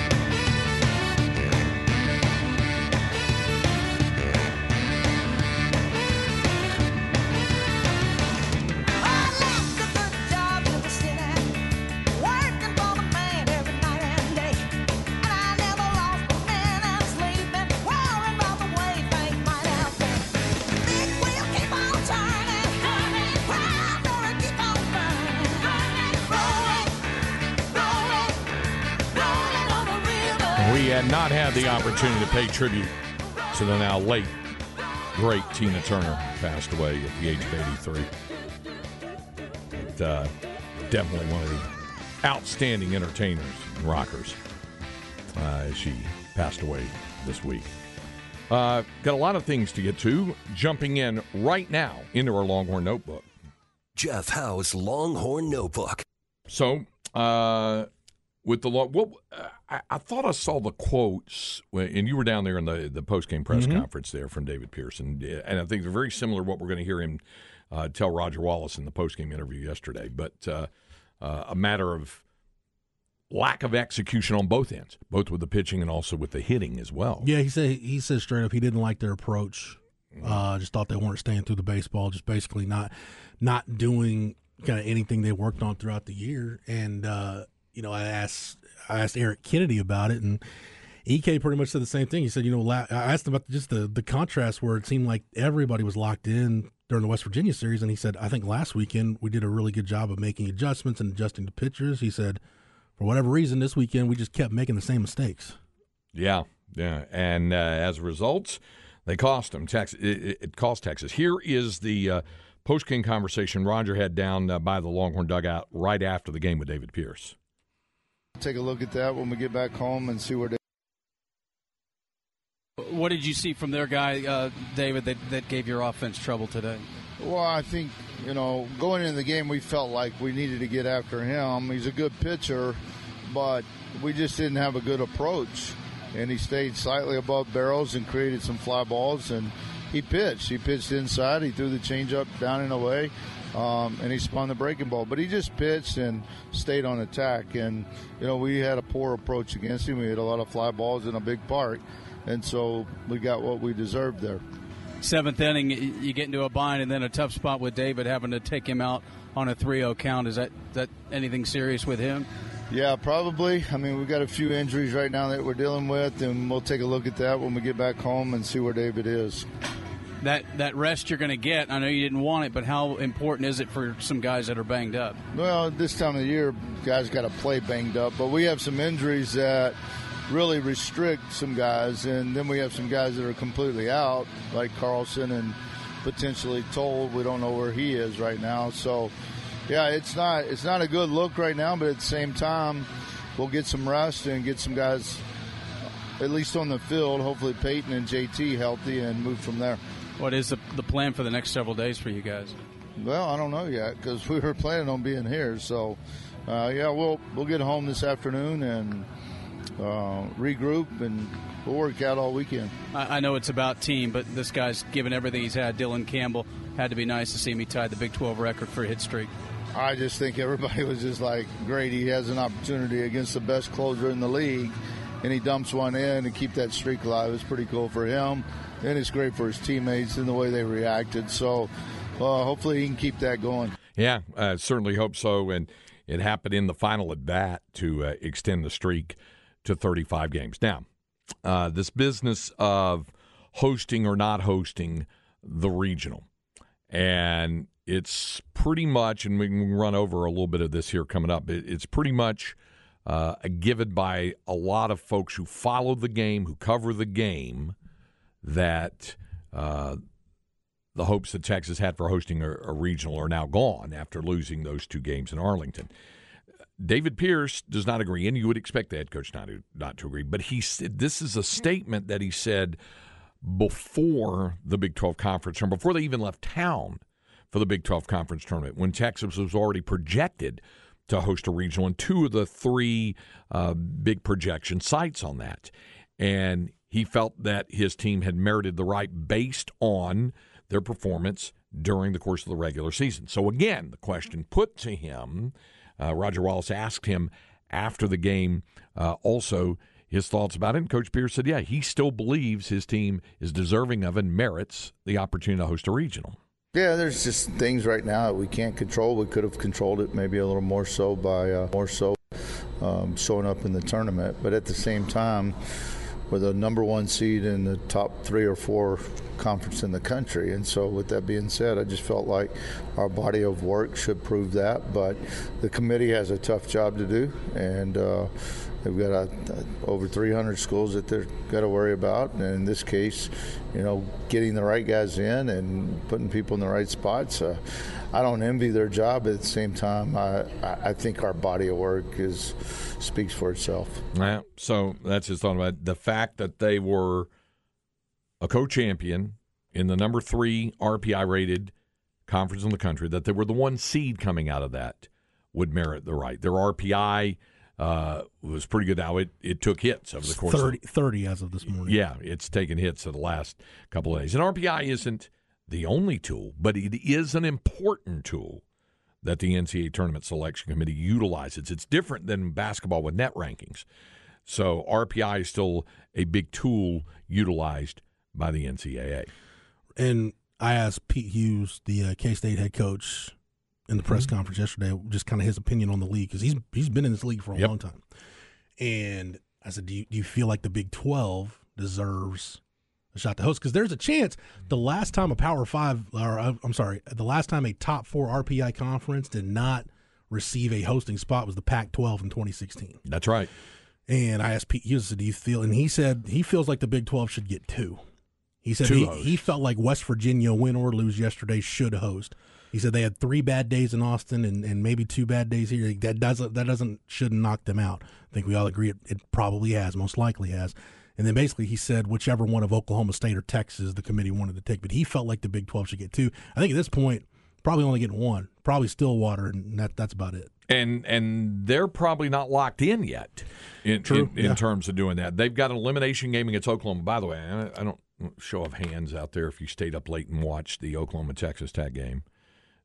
We had not had the opportunity to pay tribute to the now late, great Tina Turner, passed away at the age of 83. But, uh, definitely one of the outstanding entertainers and rockers uh, as she passed away this week. Uh, got a lot of things to get to. Jumping in right now into our Longhorn Notebook. Jeff Howe's Longhorn Notebook. So, uh, with the law, what I, I thought I saw the quotes, and you were down there in the the post game press conference there from David Pearson, and I think they're very similar to what we're going to hear him uh, tell Roger Wallace in the post game interview yesterday. But uh, uh, a matter of lack of execution on both ends, both with the pitching and also with the hitting as well. Yeah, he said he said straight up he didn't like their approach. Uh, just thought they weren't staying through the baseball, just basically not not doing kind of anything they worked on throughout the year. And uh, you know, I asked I asked Eric Kennedy about it, and Ek pretty much said the same thing. He said, you know, I asked him about just the the contrast where it seemed like everybody was locked in during the West Virginia series, and he said, I think last weekend we did a really good job of making adjustments and adjusting the pitchers. He said, for whatever reason, this weekend we just kept making the same mistakes. Yeah, yeah, and uh, as a result, they cost them. Texas, it, it cost Texas. Here is the uh, post game conversation Roger had down uh, by the Longhorn dugout right after the game with David Pierce. Take a look at that when we get back home and see where. They- what did you see from their guy, uh, David, that, that gave your offense trouble today? Well, I think you know going into the game, we felt like we needed to get after him. He's a good pitcher, but we just didn't have a good approach, and he stayed slightly above barrels and created some fly balls. And he pitched. He pitched inside. He threw the changeup down and away, um, and he spun the breaking ball. But he just pitched and stayed on attack. And you know we had a poor approach against him. We had a lot of fly balls in a big park, and so we got what we deserved there seventh inning, you get into a bind, and then a tough spot with David having to take him out on a 3-0 count. Is that that anything serious with him? Yeah, probably. I mean, we've got a few injuries right now that we're dealing with, and we'll take a look at that when we get back home and see where David is. That that rest you're going to get, I know you didn't want it, but how important is it for some guys that are banged up? Well, this time of the year, guys got to play banged up, but we have some injuries that really restrict some guys, and then we have some guys that are completely out, like Carlson and potentially Tole. We don't know where he is right now, so yeah, it's not it's not a good look right now. But at the same time, we'll get some rest and get some guys at least on the field. Hopefully, Peyton and JT healthy and move from there. What is the, the plan for the next several days for you guys? Well, I don't know yet because we were planning on being here. So, uh, yeah, we'll we'll get home this afternoon and uh, regroup and we'll work out all weekend. I, I, know it's about team, but this guy's given everything he's had. Dylan Campbell had to be nice to see him. He tied the Big 12 record for a hit streak. I just think everybody was just like, great. He has an opportunity against the best closer in the league, and he dumps one in to keep that streak alive. It's pretty cool for him, and it's great for his teammates and the way they reacted. So, uh, hopefully, he can keep that going. Yeah, uh, certainly hope so. And it happened in the final at bat to uh, extend the streak to 35 games. Now, uh, this business of hosting or not hosting the regional, and it's pretty much, and we can run over a little bit of this here coming up. It's pretty much uh, given by a lot of folks who follow the game, who cover the game, that uh, the hopes that Texas had for hosting a, a regional are now gone after losing those two games in Arlington. David Pierce does not agree, and you would expect the head coach not to, not to agree. But he said this is a statement that he said before the Big 12 conference tournament, before they even left town for the Big 12 conference tournament, when Texas was already projected to host a regional, and two of the three uh, big projection sites on that. And he felt that his team had merited the right based on their performance during the course of the regular season. So, again, the question put to him uh, Roger Wallace asked him after the game uh, also his thoughts about it. And Coach Pierce said, yeah, he still believes his team is deserving of and merits the opportunity to host a regional. Yeah, there's just things right now that we can't control. We could have controlled it maybe a little more so by uh, more so um, showing up in the tournament. But at the same time, we're the number one seed in the top three or four conference in the country. And so, with that being said, I just felt like our body of work should prove that. But the committee has a tough job to do, and uh, they've got a, a, over 300 schools that they've got to worry about. And in this case, you know, getting the right guys in and putting people in the right spots. Uh, I don't envy their job. At the same time, I, I think our body of work is speaks for itself. Yeah. So that's his thought about it. the fact that they were a co-champion in the number three RPI rated conference in the country. That they were the one seed coming out of that would merit the right. Their RPI uh, was pretty good. Now it, it took hits over the course 30, of 30 as of this morning. Yeah, it's taken hits in the last couple of days. And RPI isn't the only tool, but it is an important tool that the NCAA tournament selection committee utilizes. It's different than basketball with net rankings. So RPI is still a big tool utilized by the NCAA. And I asked Pete Hughes, the uh, K State head coach, in the press Mm-hmm. conference yesterday, just kind of his opinion on the league because he's he's been in this league for a Yep. long time. And I said, do you, do you feel like the Big Twelve deserves shot to host? Because there's a chance the last time a Power Five, or uh, I'm sorry, the last time a Top Four RPI conference did not receive a hosting spot was the Pac-12 in 2016. That's right. And I asked Pete Hughes, do you feel? And he said he feels like the Big 12 should get two. He said Two he, hosts. he felt like West Virginia, win or lose yesterday, should host. He said they had three bad days in Austin and, and maybe two bad days here. That doesn't that doesn't shouldn't knock them out. I think we all agree it, it probably has, most likely has. And then basically he said whichever one of Oklahoma State or Texas the committee wanted to take, but he felt like the Big 12 should get two. I think at this point probably only getting one, probably Stillwater, and that that's about it. and and they're probably not locked in yet in True, in, in terms of doing that. They've got an elimination game against Oklahoma. By the way, I, I don't show of hands out there if you stayed up late and watched the Oklahoma Texas Tech game.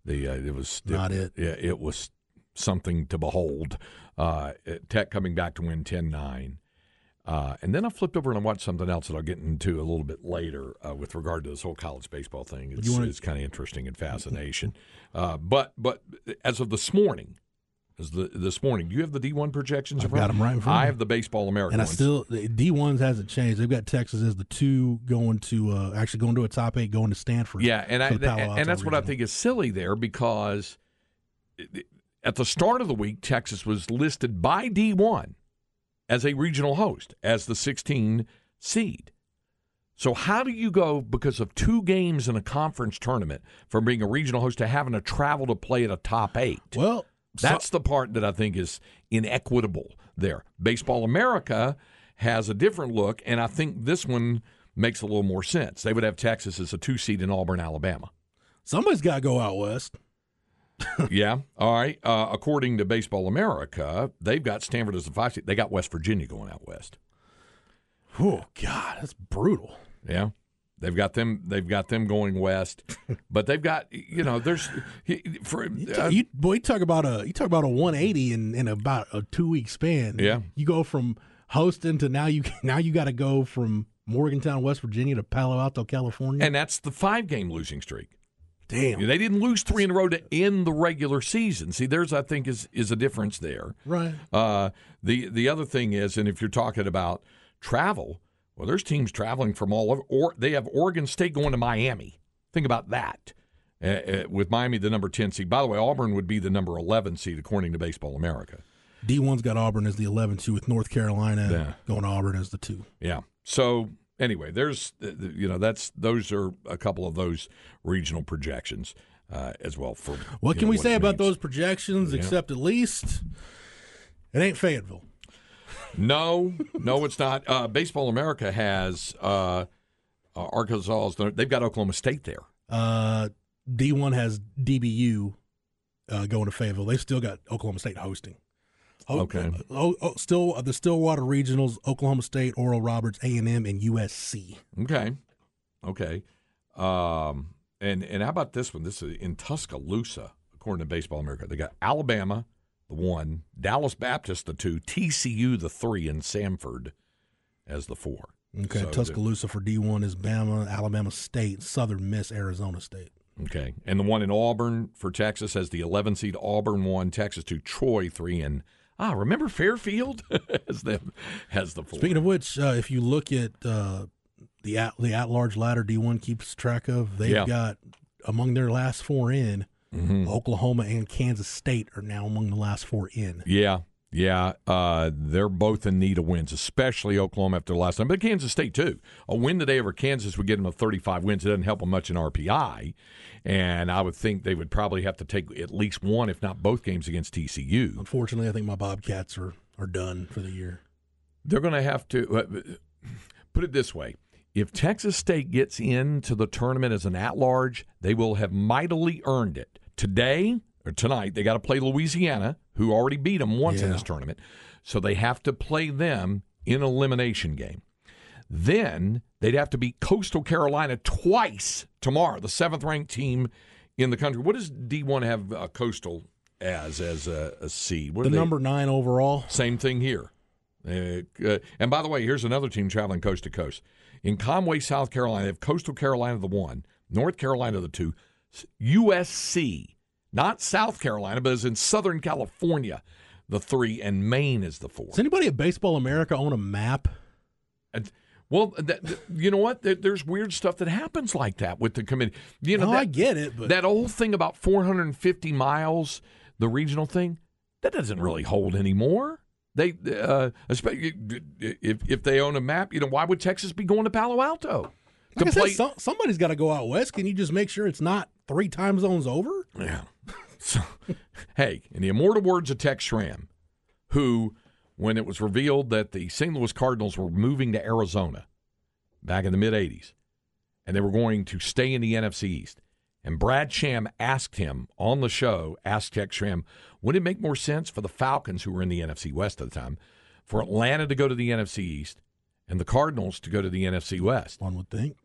The uh, it was Not it. Yeah, it was something to behold. Uh, Tech coming back to win 10-9. Uh, and then I flipped over and I watched something else that I'll get into a little bit later uh, with regard to this whole college baseball thing. It's, wanna- it's kind of interesting and fascination. Uh, but but as of this morning, as the this morning, do you have the D one projections? I've got of 'em you? right in front I have the Baseball America. And I ones. still D ones hasn't changed. They've got Texas as the two going to uh, actually going to a top eight, going to Stanford. Yeah, and I, and, Alto that's what I think is silly there because at the start of the week, Texas was listed by D1 as a regional host, as the 16 seed. So how do you go because of two games in a conference tournament from being a regional host to having to travel to play at a top eight? Well, so- That's the part that I think is inequitable there. Baseball America has a different look, and I think this one makes a little more sense. They would have Texas as a two seed in Auburn, Alabama. somebody's got to go out west. yeah. All right. Uh, according to Baseball America, they've got Stanford as the five seed. They got West Virginia going out west. Oh God, that's brutal. Yeah. They've got them. They've got them going west, but they've got you know. There's for uh, you boy, you talk about a you talk about a 180 in, in about a two week span. Yeah. you go from hosting to now you now you got to go from Morgantown, West Virginia to Palo Alto, California. and that's the five game losing streak. Damn, They didn't lose three in a row to end the regular season. See, there's I think is is a difference there. right? Uh, the the other thing is, and if you're talking about travel, well, there's teams traveling from all over. Or they have Oregon State going to Miami. Think about that. Uh, uh, with Miami, the number ten seed. By the way, Auburn would be the number eleven seed according to Baseball America. D one's got Auburn as the 11 two with North Carolina Yeah. going to Auburn as the two. Yeah. So anyway, there's you know that's those are a couple of those regional projections uh, as well. For What can know, we it say about those projections? Yeah. Except at least it ain't Fayetteville. No, no, it's not. Uh, Baseball America has uh, uh, Arkansas. They've got Oklahoma State there. Uh, D one has DBU uh, going to Fayetteville. They've still got Oklahoma State hosting. O- Okay. Oh, oh, still the Stillwater Regionals, Oklahoma State, Oral Roberts, A and M, and USC. Okay, okay. Um, and and how about this one? This is in Tuscaloosa, according to Baseball America. They got Alabama, the one, Dallas Baptist, the two, TCU, the three, and Samford as the four. Okay, So Tuscaloosa for D one is Bama, Alabama State, Southern Miss, Arizona State. Okay, and the one in Auburn for Texas has the 11 seed Auburn one, Texas two, Troy three, and ah, remember Fairfield has them has the four. Speaking of which, uh, if you look at uh, the at the at large ladder D one keeps track of, they've Yeah. got among their last four in, Mhm. Oklahoma and Kansas State are now among the last four in. Yeah, yeah, uh, they're both in need of wins, especially Oklahoma after the last time, but Kansas State too. A win today over Kansas would get them to 35 wins. It doesn't help them much in RPI, and I would think they would probably have to take at least one, if not both, games against TCU. Unfortunately, I think my Bobcats are are done for the year. They're going to have to uh, put it this way. If Texas State gets into the tournament as an at large, they will have mightily earned it. Today tonight, they got to play Louisiana, who already beat them once in this tournament. So they have to play them in elimination game. Then they'd have to beat Coastal Carolina twice tomorrow. The seventh ranked team in the country. What does D1 have uh, Coastal as as a, a C? What The number nine overall. Same thing here. Uh, uh, and by the way, here's another team traveling coast to coast. In Conway, South Carolina, they have Coastal Carolina the one, North Carolina the two, USC, not South Carolina, but is in Southern California, the three, and Maine is the four. Does anybody at Baseball America own a map? And- well, that, that- you know what? There, there's weird stuff that happens like that with the committee. You know, no, that, I get it, but that old thing about 450 miles, the regional thing, that doesn't really hold anymore. They, uh, especially if if they own a map, you know, why would Texas be going to Palo Alto like to I said, play? some, somebody's got to go out west. Can you just make sure it's not three time zones over? Yeah. So, hey, in the immortal words of Tex Schramm, who, when it was revealed that the St. Louis Cardinals were moving to Arizona back in the mid 80s, and they were going to stay in the NFC East, and Brad Sham asked him on the show, asked Tex Schramm, would it make more sense for the Falcons, who were in the NFC West at the time, for Atlanta to go to the NFC East and the Cardinals to go to the NFC West? One would think.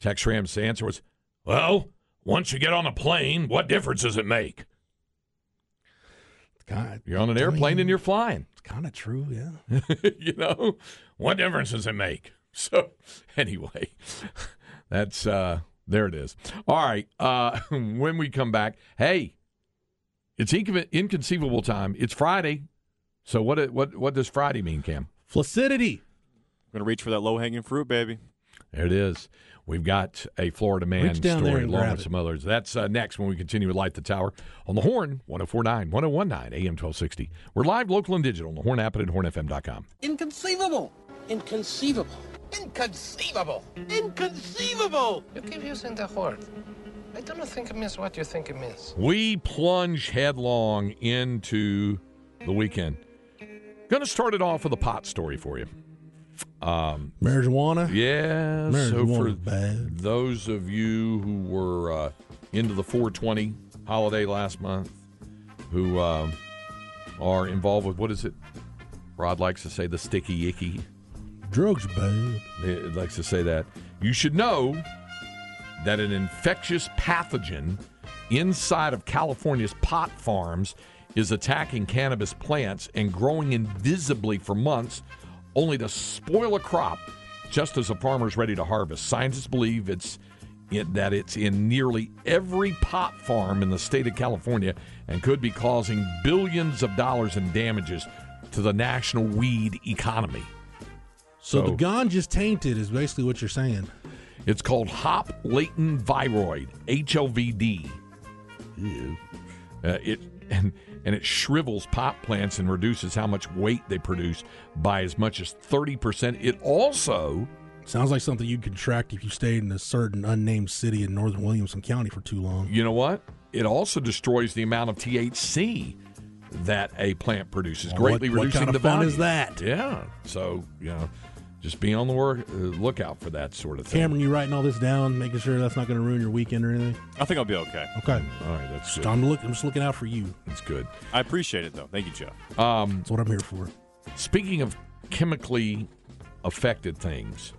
Tex Schramm's answer was, well, once you get on a plane, what difference does it make? God, You're on an airplane and you're flying. it's kind of true, yeah. you know, what difference does it make? So, anyway, that's uh there it is. All right, uh when we come back, hey, it's incon- inconceivable time. It's Friday. So what what what does Friday mean, Cam? Flaccidity. I'm gonna reach for that low hanging fruit, baby. There it is. We've got a Florida man down story along with it. some others. That's uh, next when we continue with Light the Tower on the Horn, 1049, 1019, AM 1260. We're live, local, and digital on the Horn app and at hornfm.com. Inconceivable. Inconceivable. Inconceivable. Inconceivable. You keep using the word. I do not think it means what you think it means. We plunge headlong into the weekend. Going to start it off with a pot story for you. Um, Marijuana. yeah, so for bad. those of you who were uh, into the 420 holiday last month, who um, are involved with what is it? Rod likes to say the sticky icky. Drugs bad. He likes to say that. You should know that an infectious pathogen inside of California's pot farms is attacking cannabis plants and growing invisibly for months, only to spoil a crop just as a farmer's ready to harvest. Scientists believe it's in, that it's in nearly every pot farm in the state of California and could be causing billions of dollars in damages to the national weed economy. So, So- the ganja's tainted is basically what you're saying. It's called hop latent viroid, HLVD. Uh, it and and it shrivels pot plants and reduces how much weight they produce by as much as thirty percent. It also Sounds like something you'd contract if you stayed in a certain unnamed city in northern Williamson County for too long. You know what? It also destroys the amount of THC that a plant produces, Well, greatly what- what reducing kind the fun value. is that? Yeah. So you know, just be on the work, uh, lookout for that sort of thing. Cameron, you writing all this down, making sure that's not going to ruin your weekend or anything? I think I'll be okay. Okay. All right, that's good. I'm, look, I'm just looking out for you. That's good. I appreciate it though. Thank you, Jeff. Um, That's what I'm here for. Speaking of chemically affected things,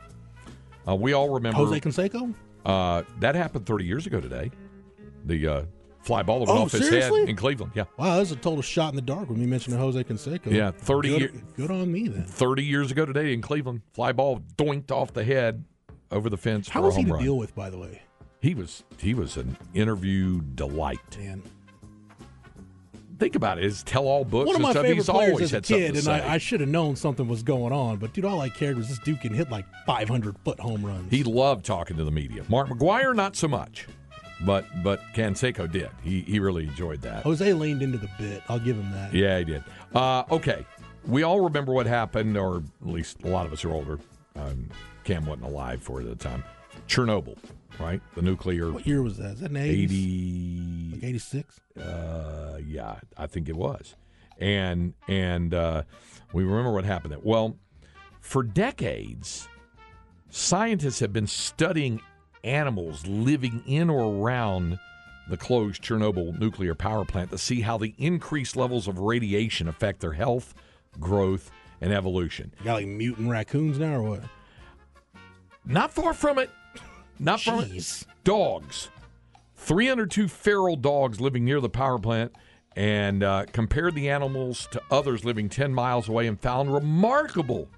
uh, we all remember Jose Canseco? uh, that happened 30 years ago today. The uh, fly ball that went Oh, off his seriously? head in Cleveland. Yeah, Wow, that was a total shot in the dark when we mentioned Jose Canseco. Yeah, 30 good, year- good on me then. 30 years ago today in Cleveland, fly ball doinked off the head over the fence How for a was he to run. deal with, by the way? He was he was an interview delight. Man, Think about it. His tell-all books one of and my stuff. favorite He's players always as a had something kid, and. I, I should have known something was going on. But dude, all I cared was this dude can hit like 500 foot home runs. He loved talking to the media. Mark McGwire, not so much, but but Canseco did. He he really enjoyed that. Jose leaned into the bit. I'll give him that. Yeah, he did. Uh, okay, we all remember what happened, or at least a lot of us are older. Um, Cam wasn't alive for it at the time. Chernobyl, right? The nuclear What year was that? Is that in the 80s? eighty. Like 86? Uh, yeah, I think it was, and and uh, we remember what happened. There. Well, for decades, scientists have been studying animals living in or around the closed Chernobyl nuclear power plant to see how the increased levels of radiation affect their health, growth, and evolution. You got like mutant raccoons now or what? Not far from it. Not from it. Dogs. 302 feral dogs living near the power plant and uh, compared the animals to others living 10 miles away and found remarkable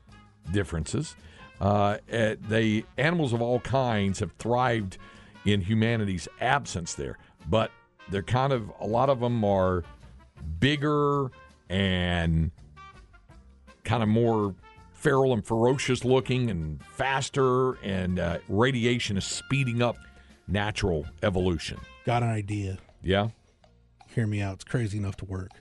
differences. Uh, eh, they animals of all kinds have thrived in humanity's absence there, but they're kind of a lot of them are bigger and kind of more feral and ferocious looking and faster, and uh, radiation is speeding up natural evolution. Got an idea. Yeah. Hear me out. It's crazy enough to work.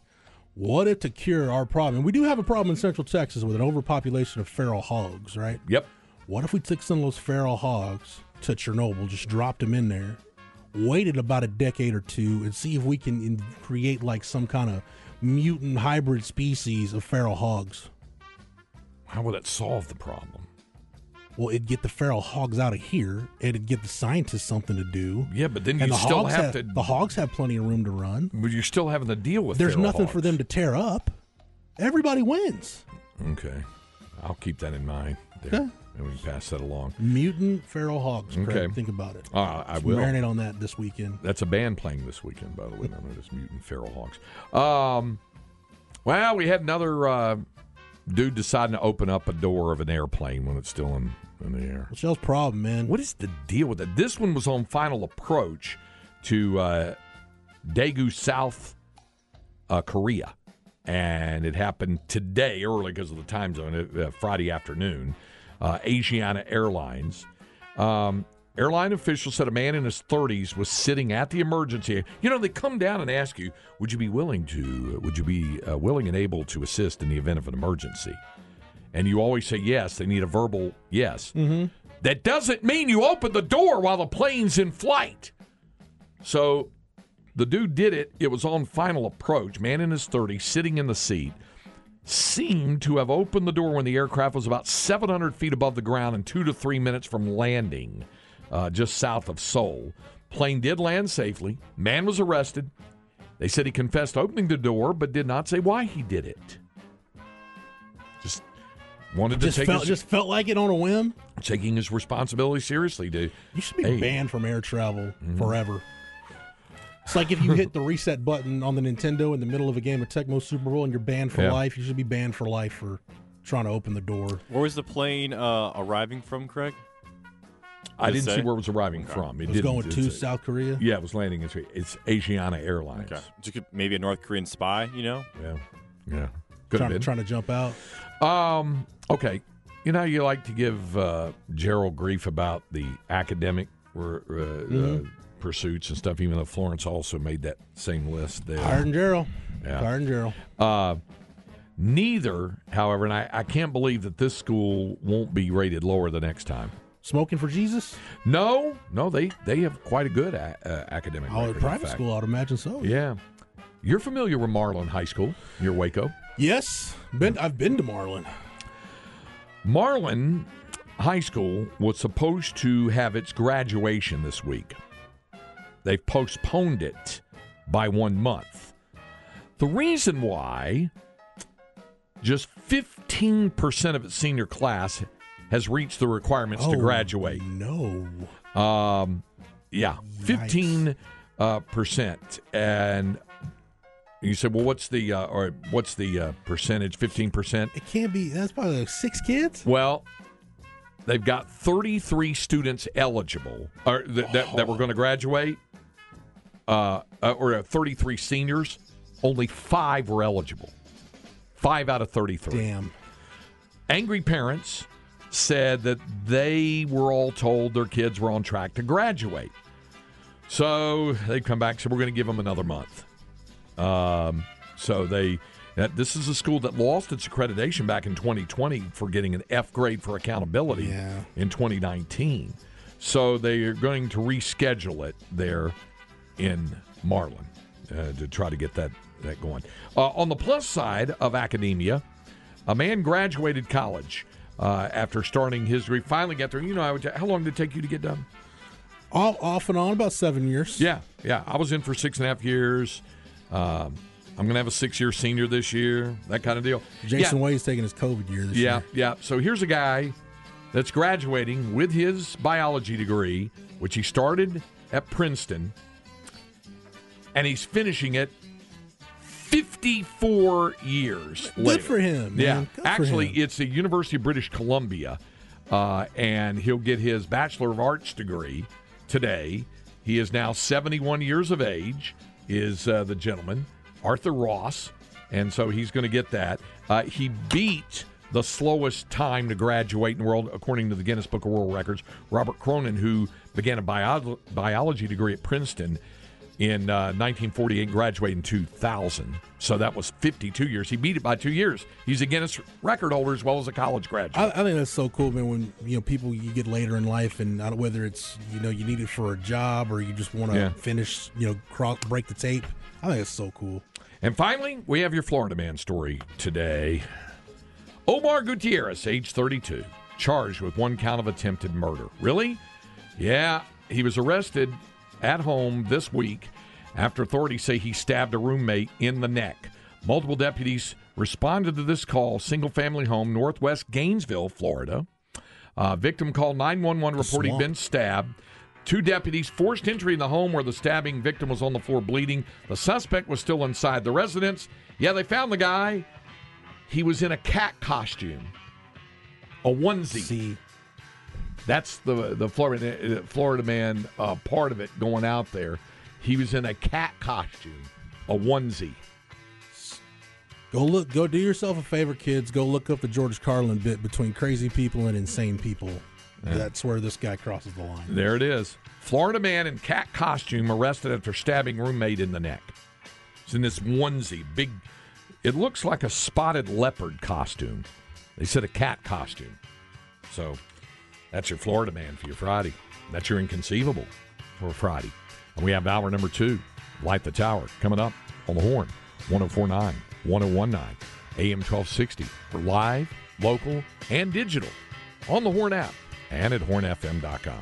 What if to cure our problem? And we do have a problem in Central Texas with an overpopulation of feral hogs, right? Yep. What if we took some of those feral hogs to Chernobyl, just dropped them in there, waited about a decade or two, and see if we can create like some kind of mutant hybrid species of feral hogs? How would that solve the problem? Well, it'd get the feral hogs out of here. It'd get the scientists something to do. Yeah, but then you the still hogs have to. The hogs have plenty of room to run. But you're still having to deal with. There's nothing for them to tear up. Everybody wins. Okay, I'll keep that in mind. There. Okay. And we can pass that along. Mutant feral hogs. Craig. Okay. Think about it. Uh, I Just will. marinate on that this weekend. That's a band playing this weekend, by the way. Known as Mutant Feral Hogs. Um, well, we had another uh, dude deciding to open up a door of an airplane when it's still in, in the air. What's y'all's problem, man? What is the deal with it? This one was on final approach to uh, Daegu, South uh, Korea, and it happened today early because of the time zone, uh, Friday afternoon. Uh, Asiana Airlines. Um, airline officials said a man in his 30s was sitting at the emergency. You know, they come down and ask you, "Would you be willing to? Would you be uh, willing and able to assist in the event of an emergency?" And you always say yes. They need a verbal yes. Mm-hmm. That doesn't mean you open the door while the plane's in flight. So the dude did it. It was on final approach. Man in his 30s, sitting in the seat, seemed to have opened the door when the aircraft was about 700 feet above the ground and two to three minutes from landing uh, just south of Seoul. Plane did land safely. Man was arrested. They said he confessed opening the door, but did not say why he did it. Just wanted to Just take felt his, just felt like it on a whim. taking his responsibility seriously, dude. You should be Hey. banned from air travel Mhm. forever. It's like if you hit the reset button on the Nintendo in the middle of a game of Tecmo Super Bowl and you're banned for Yeah. life. You should be banned for life for trying to open the door. Where was the plane uh, arriving from, Craig? I Did it didn't see where it was arriving Okay. from. It, It was going to say- South Korea. Yeah, it was landing in. It's Asiana Airlines. Okay. So you could- maybe a North Korean spy, you know? Yeah. Yeah. Could have Trying, been. trying to jump out. Um. Okay. You know, you like to give uh, Jarrell grief about the academic uh, uh, Mhm. pursuits and stuff, even though Florence also made that same list. There. Tired and Jarrell. Yeah. Tired and Jarrell. Uh, neither, however, and I, I can't believe that this school won't be rated lower the next time. Smoking for Jesus? No, no, they they have quite a good a, uh, academic. Oh, record, private school, I'd imagine so. Yeah, you're familiar with Marlin High School near Waco. Yes, been I've been to Marlin. Marlin High School was supposed to have its graduation this week. They've postponed it by one month. The reason why just 15% of its senior class has reached the requirements to Oh, graduate. No. Um, yeah, 15 uh, percent. And you said, well, what's the uh, or what's the uh, percentage? 15 percent. It can't be. That's probably like six kids. Well, they've got 33 students eligible or th- that, that were going to graduate, uh, uh, or uh, 33 seniors. Only five were eligible. Five out of 33. Damn. Angry parents said that they were all told their kids were on track to graduate. So they come back so we're going to give them another month. Um, so they, this is a school that lost its accreditation back in 2020 for getting an F grade for accountability Yeah. in 2019. So they are going to reschedule it there in Marlin uh, to try to get that, that going. Uh, on the plus side of academia, a man graduated college uh, after starting his degree. Finally got there. You know, I would, how long did it take you to get done? Off, off and on, about seven years. Yeah, yeah. I was in for six and a half years. Um, I'm going to have a six year senior this year, that kind of deal. Jason yeah. Wade's taking his COVID year this Yeah, year. yeah. So here's a guy that's graduating with his biology degree, which he started at Princeton and he's finishing it 54 years Good later. for him, Yeah. Good actually, him. it's the University of British Columbia, uh, and he'll get his Bachelor of Arts degree today. He is now 71 years of age. Is uh, the gentleman Arthur Ross, and so he's going to get that. Uh, he beat the slowest time to graduate in the world, according to the Guinness Book of World Records. Robert Cronin, who began a bio- biology degree at Princeton in uh, 1948 and graduated in 2000. So that was 52 years. He beat it by two years. He's a Guinness record holder as well as a college graduate. I, I think that's so cool, man. When you know people you get later in life, and don't- whether it's you know you need it for a job or you just want to Yeah. finish, you know, cross, break the tape. I think it's so cool. And finally, we have your Florida man story today. Omar Gutierrez, age 32, charged with one count of attempted murder. Really? Yeah, he was arrested at home this week after authorities say he stabbed a roommate in the neck. Multiple deputies responded to this call, single family home, northwest Gainesville, Florida. Uh, victim called 911 reporting been stabbed. Two deputies forced entry in the home where the stabbing victim was on the floor bleeding. The suspect was still inside the residence. Yeah, they found the guy. He was in a cat costume, a onesie. See, That's the the Florida Florida man uh, part of it going out there. He was in a cat costume, a onesie. go look, go do yourself a favor, kids. Go look up the George Carlin bit between crazy people and insane people. That's where this guy crosses the line. There it is. Florida man in cat costume arrested after stabbing roommate in the neck. It's in this onesie, big. It looks like a spotted leopard costume. They said a cat costume. So that's your Florida man for your Friday. That's your inconceivable for Friday. And we have hour number two, Light the Tower, coming up on the horn, 1049, 1019, AM 1260 for live, local, and digital on the Horn app and at hornfm.com.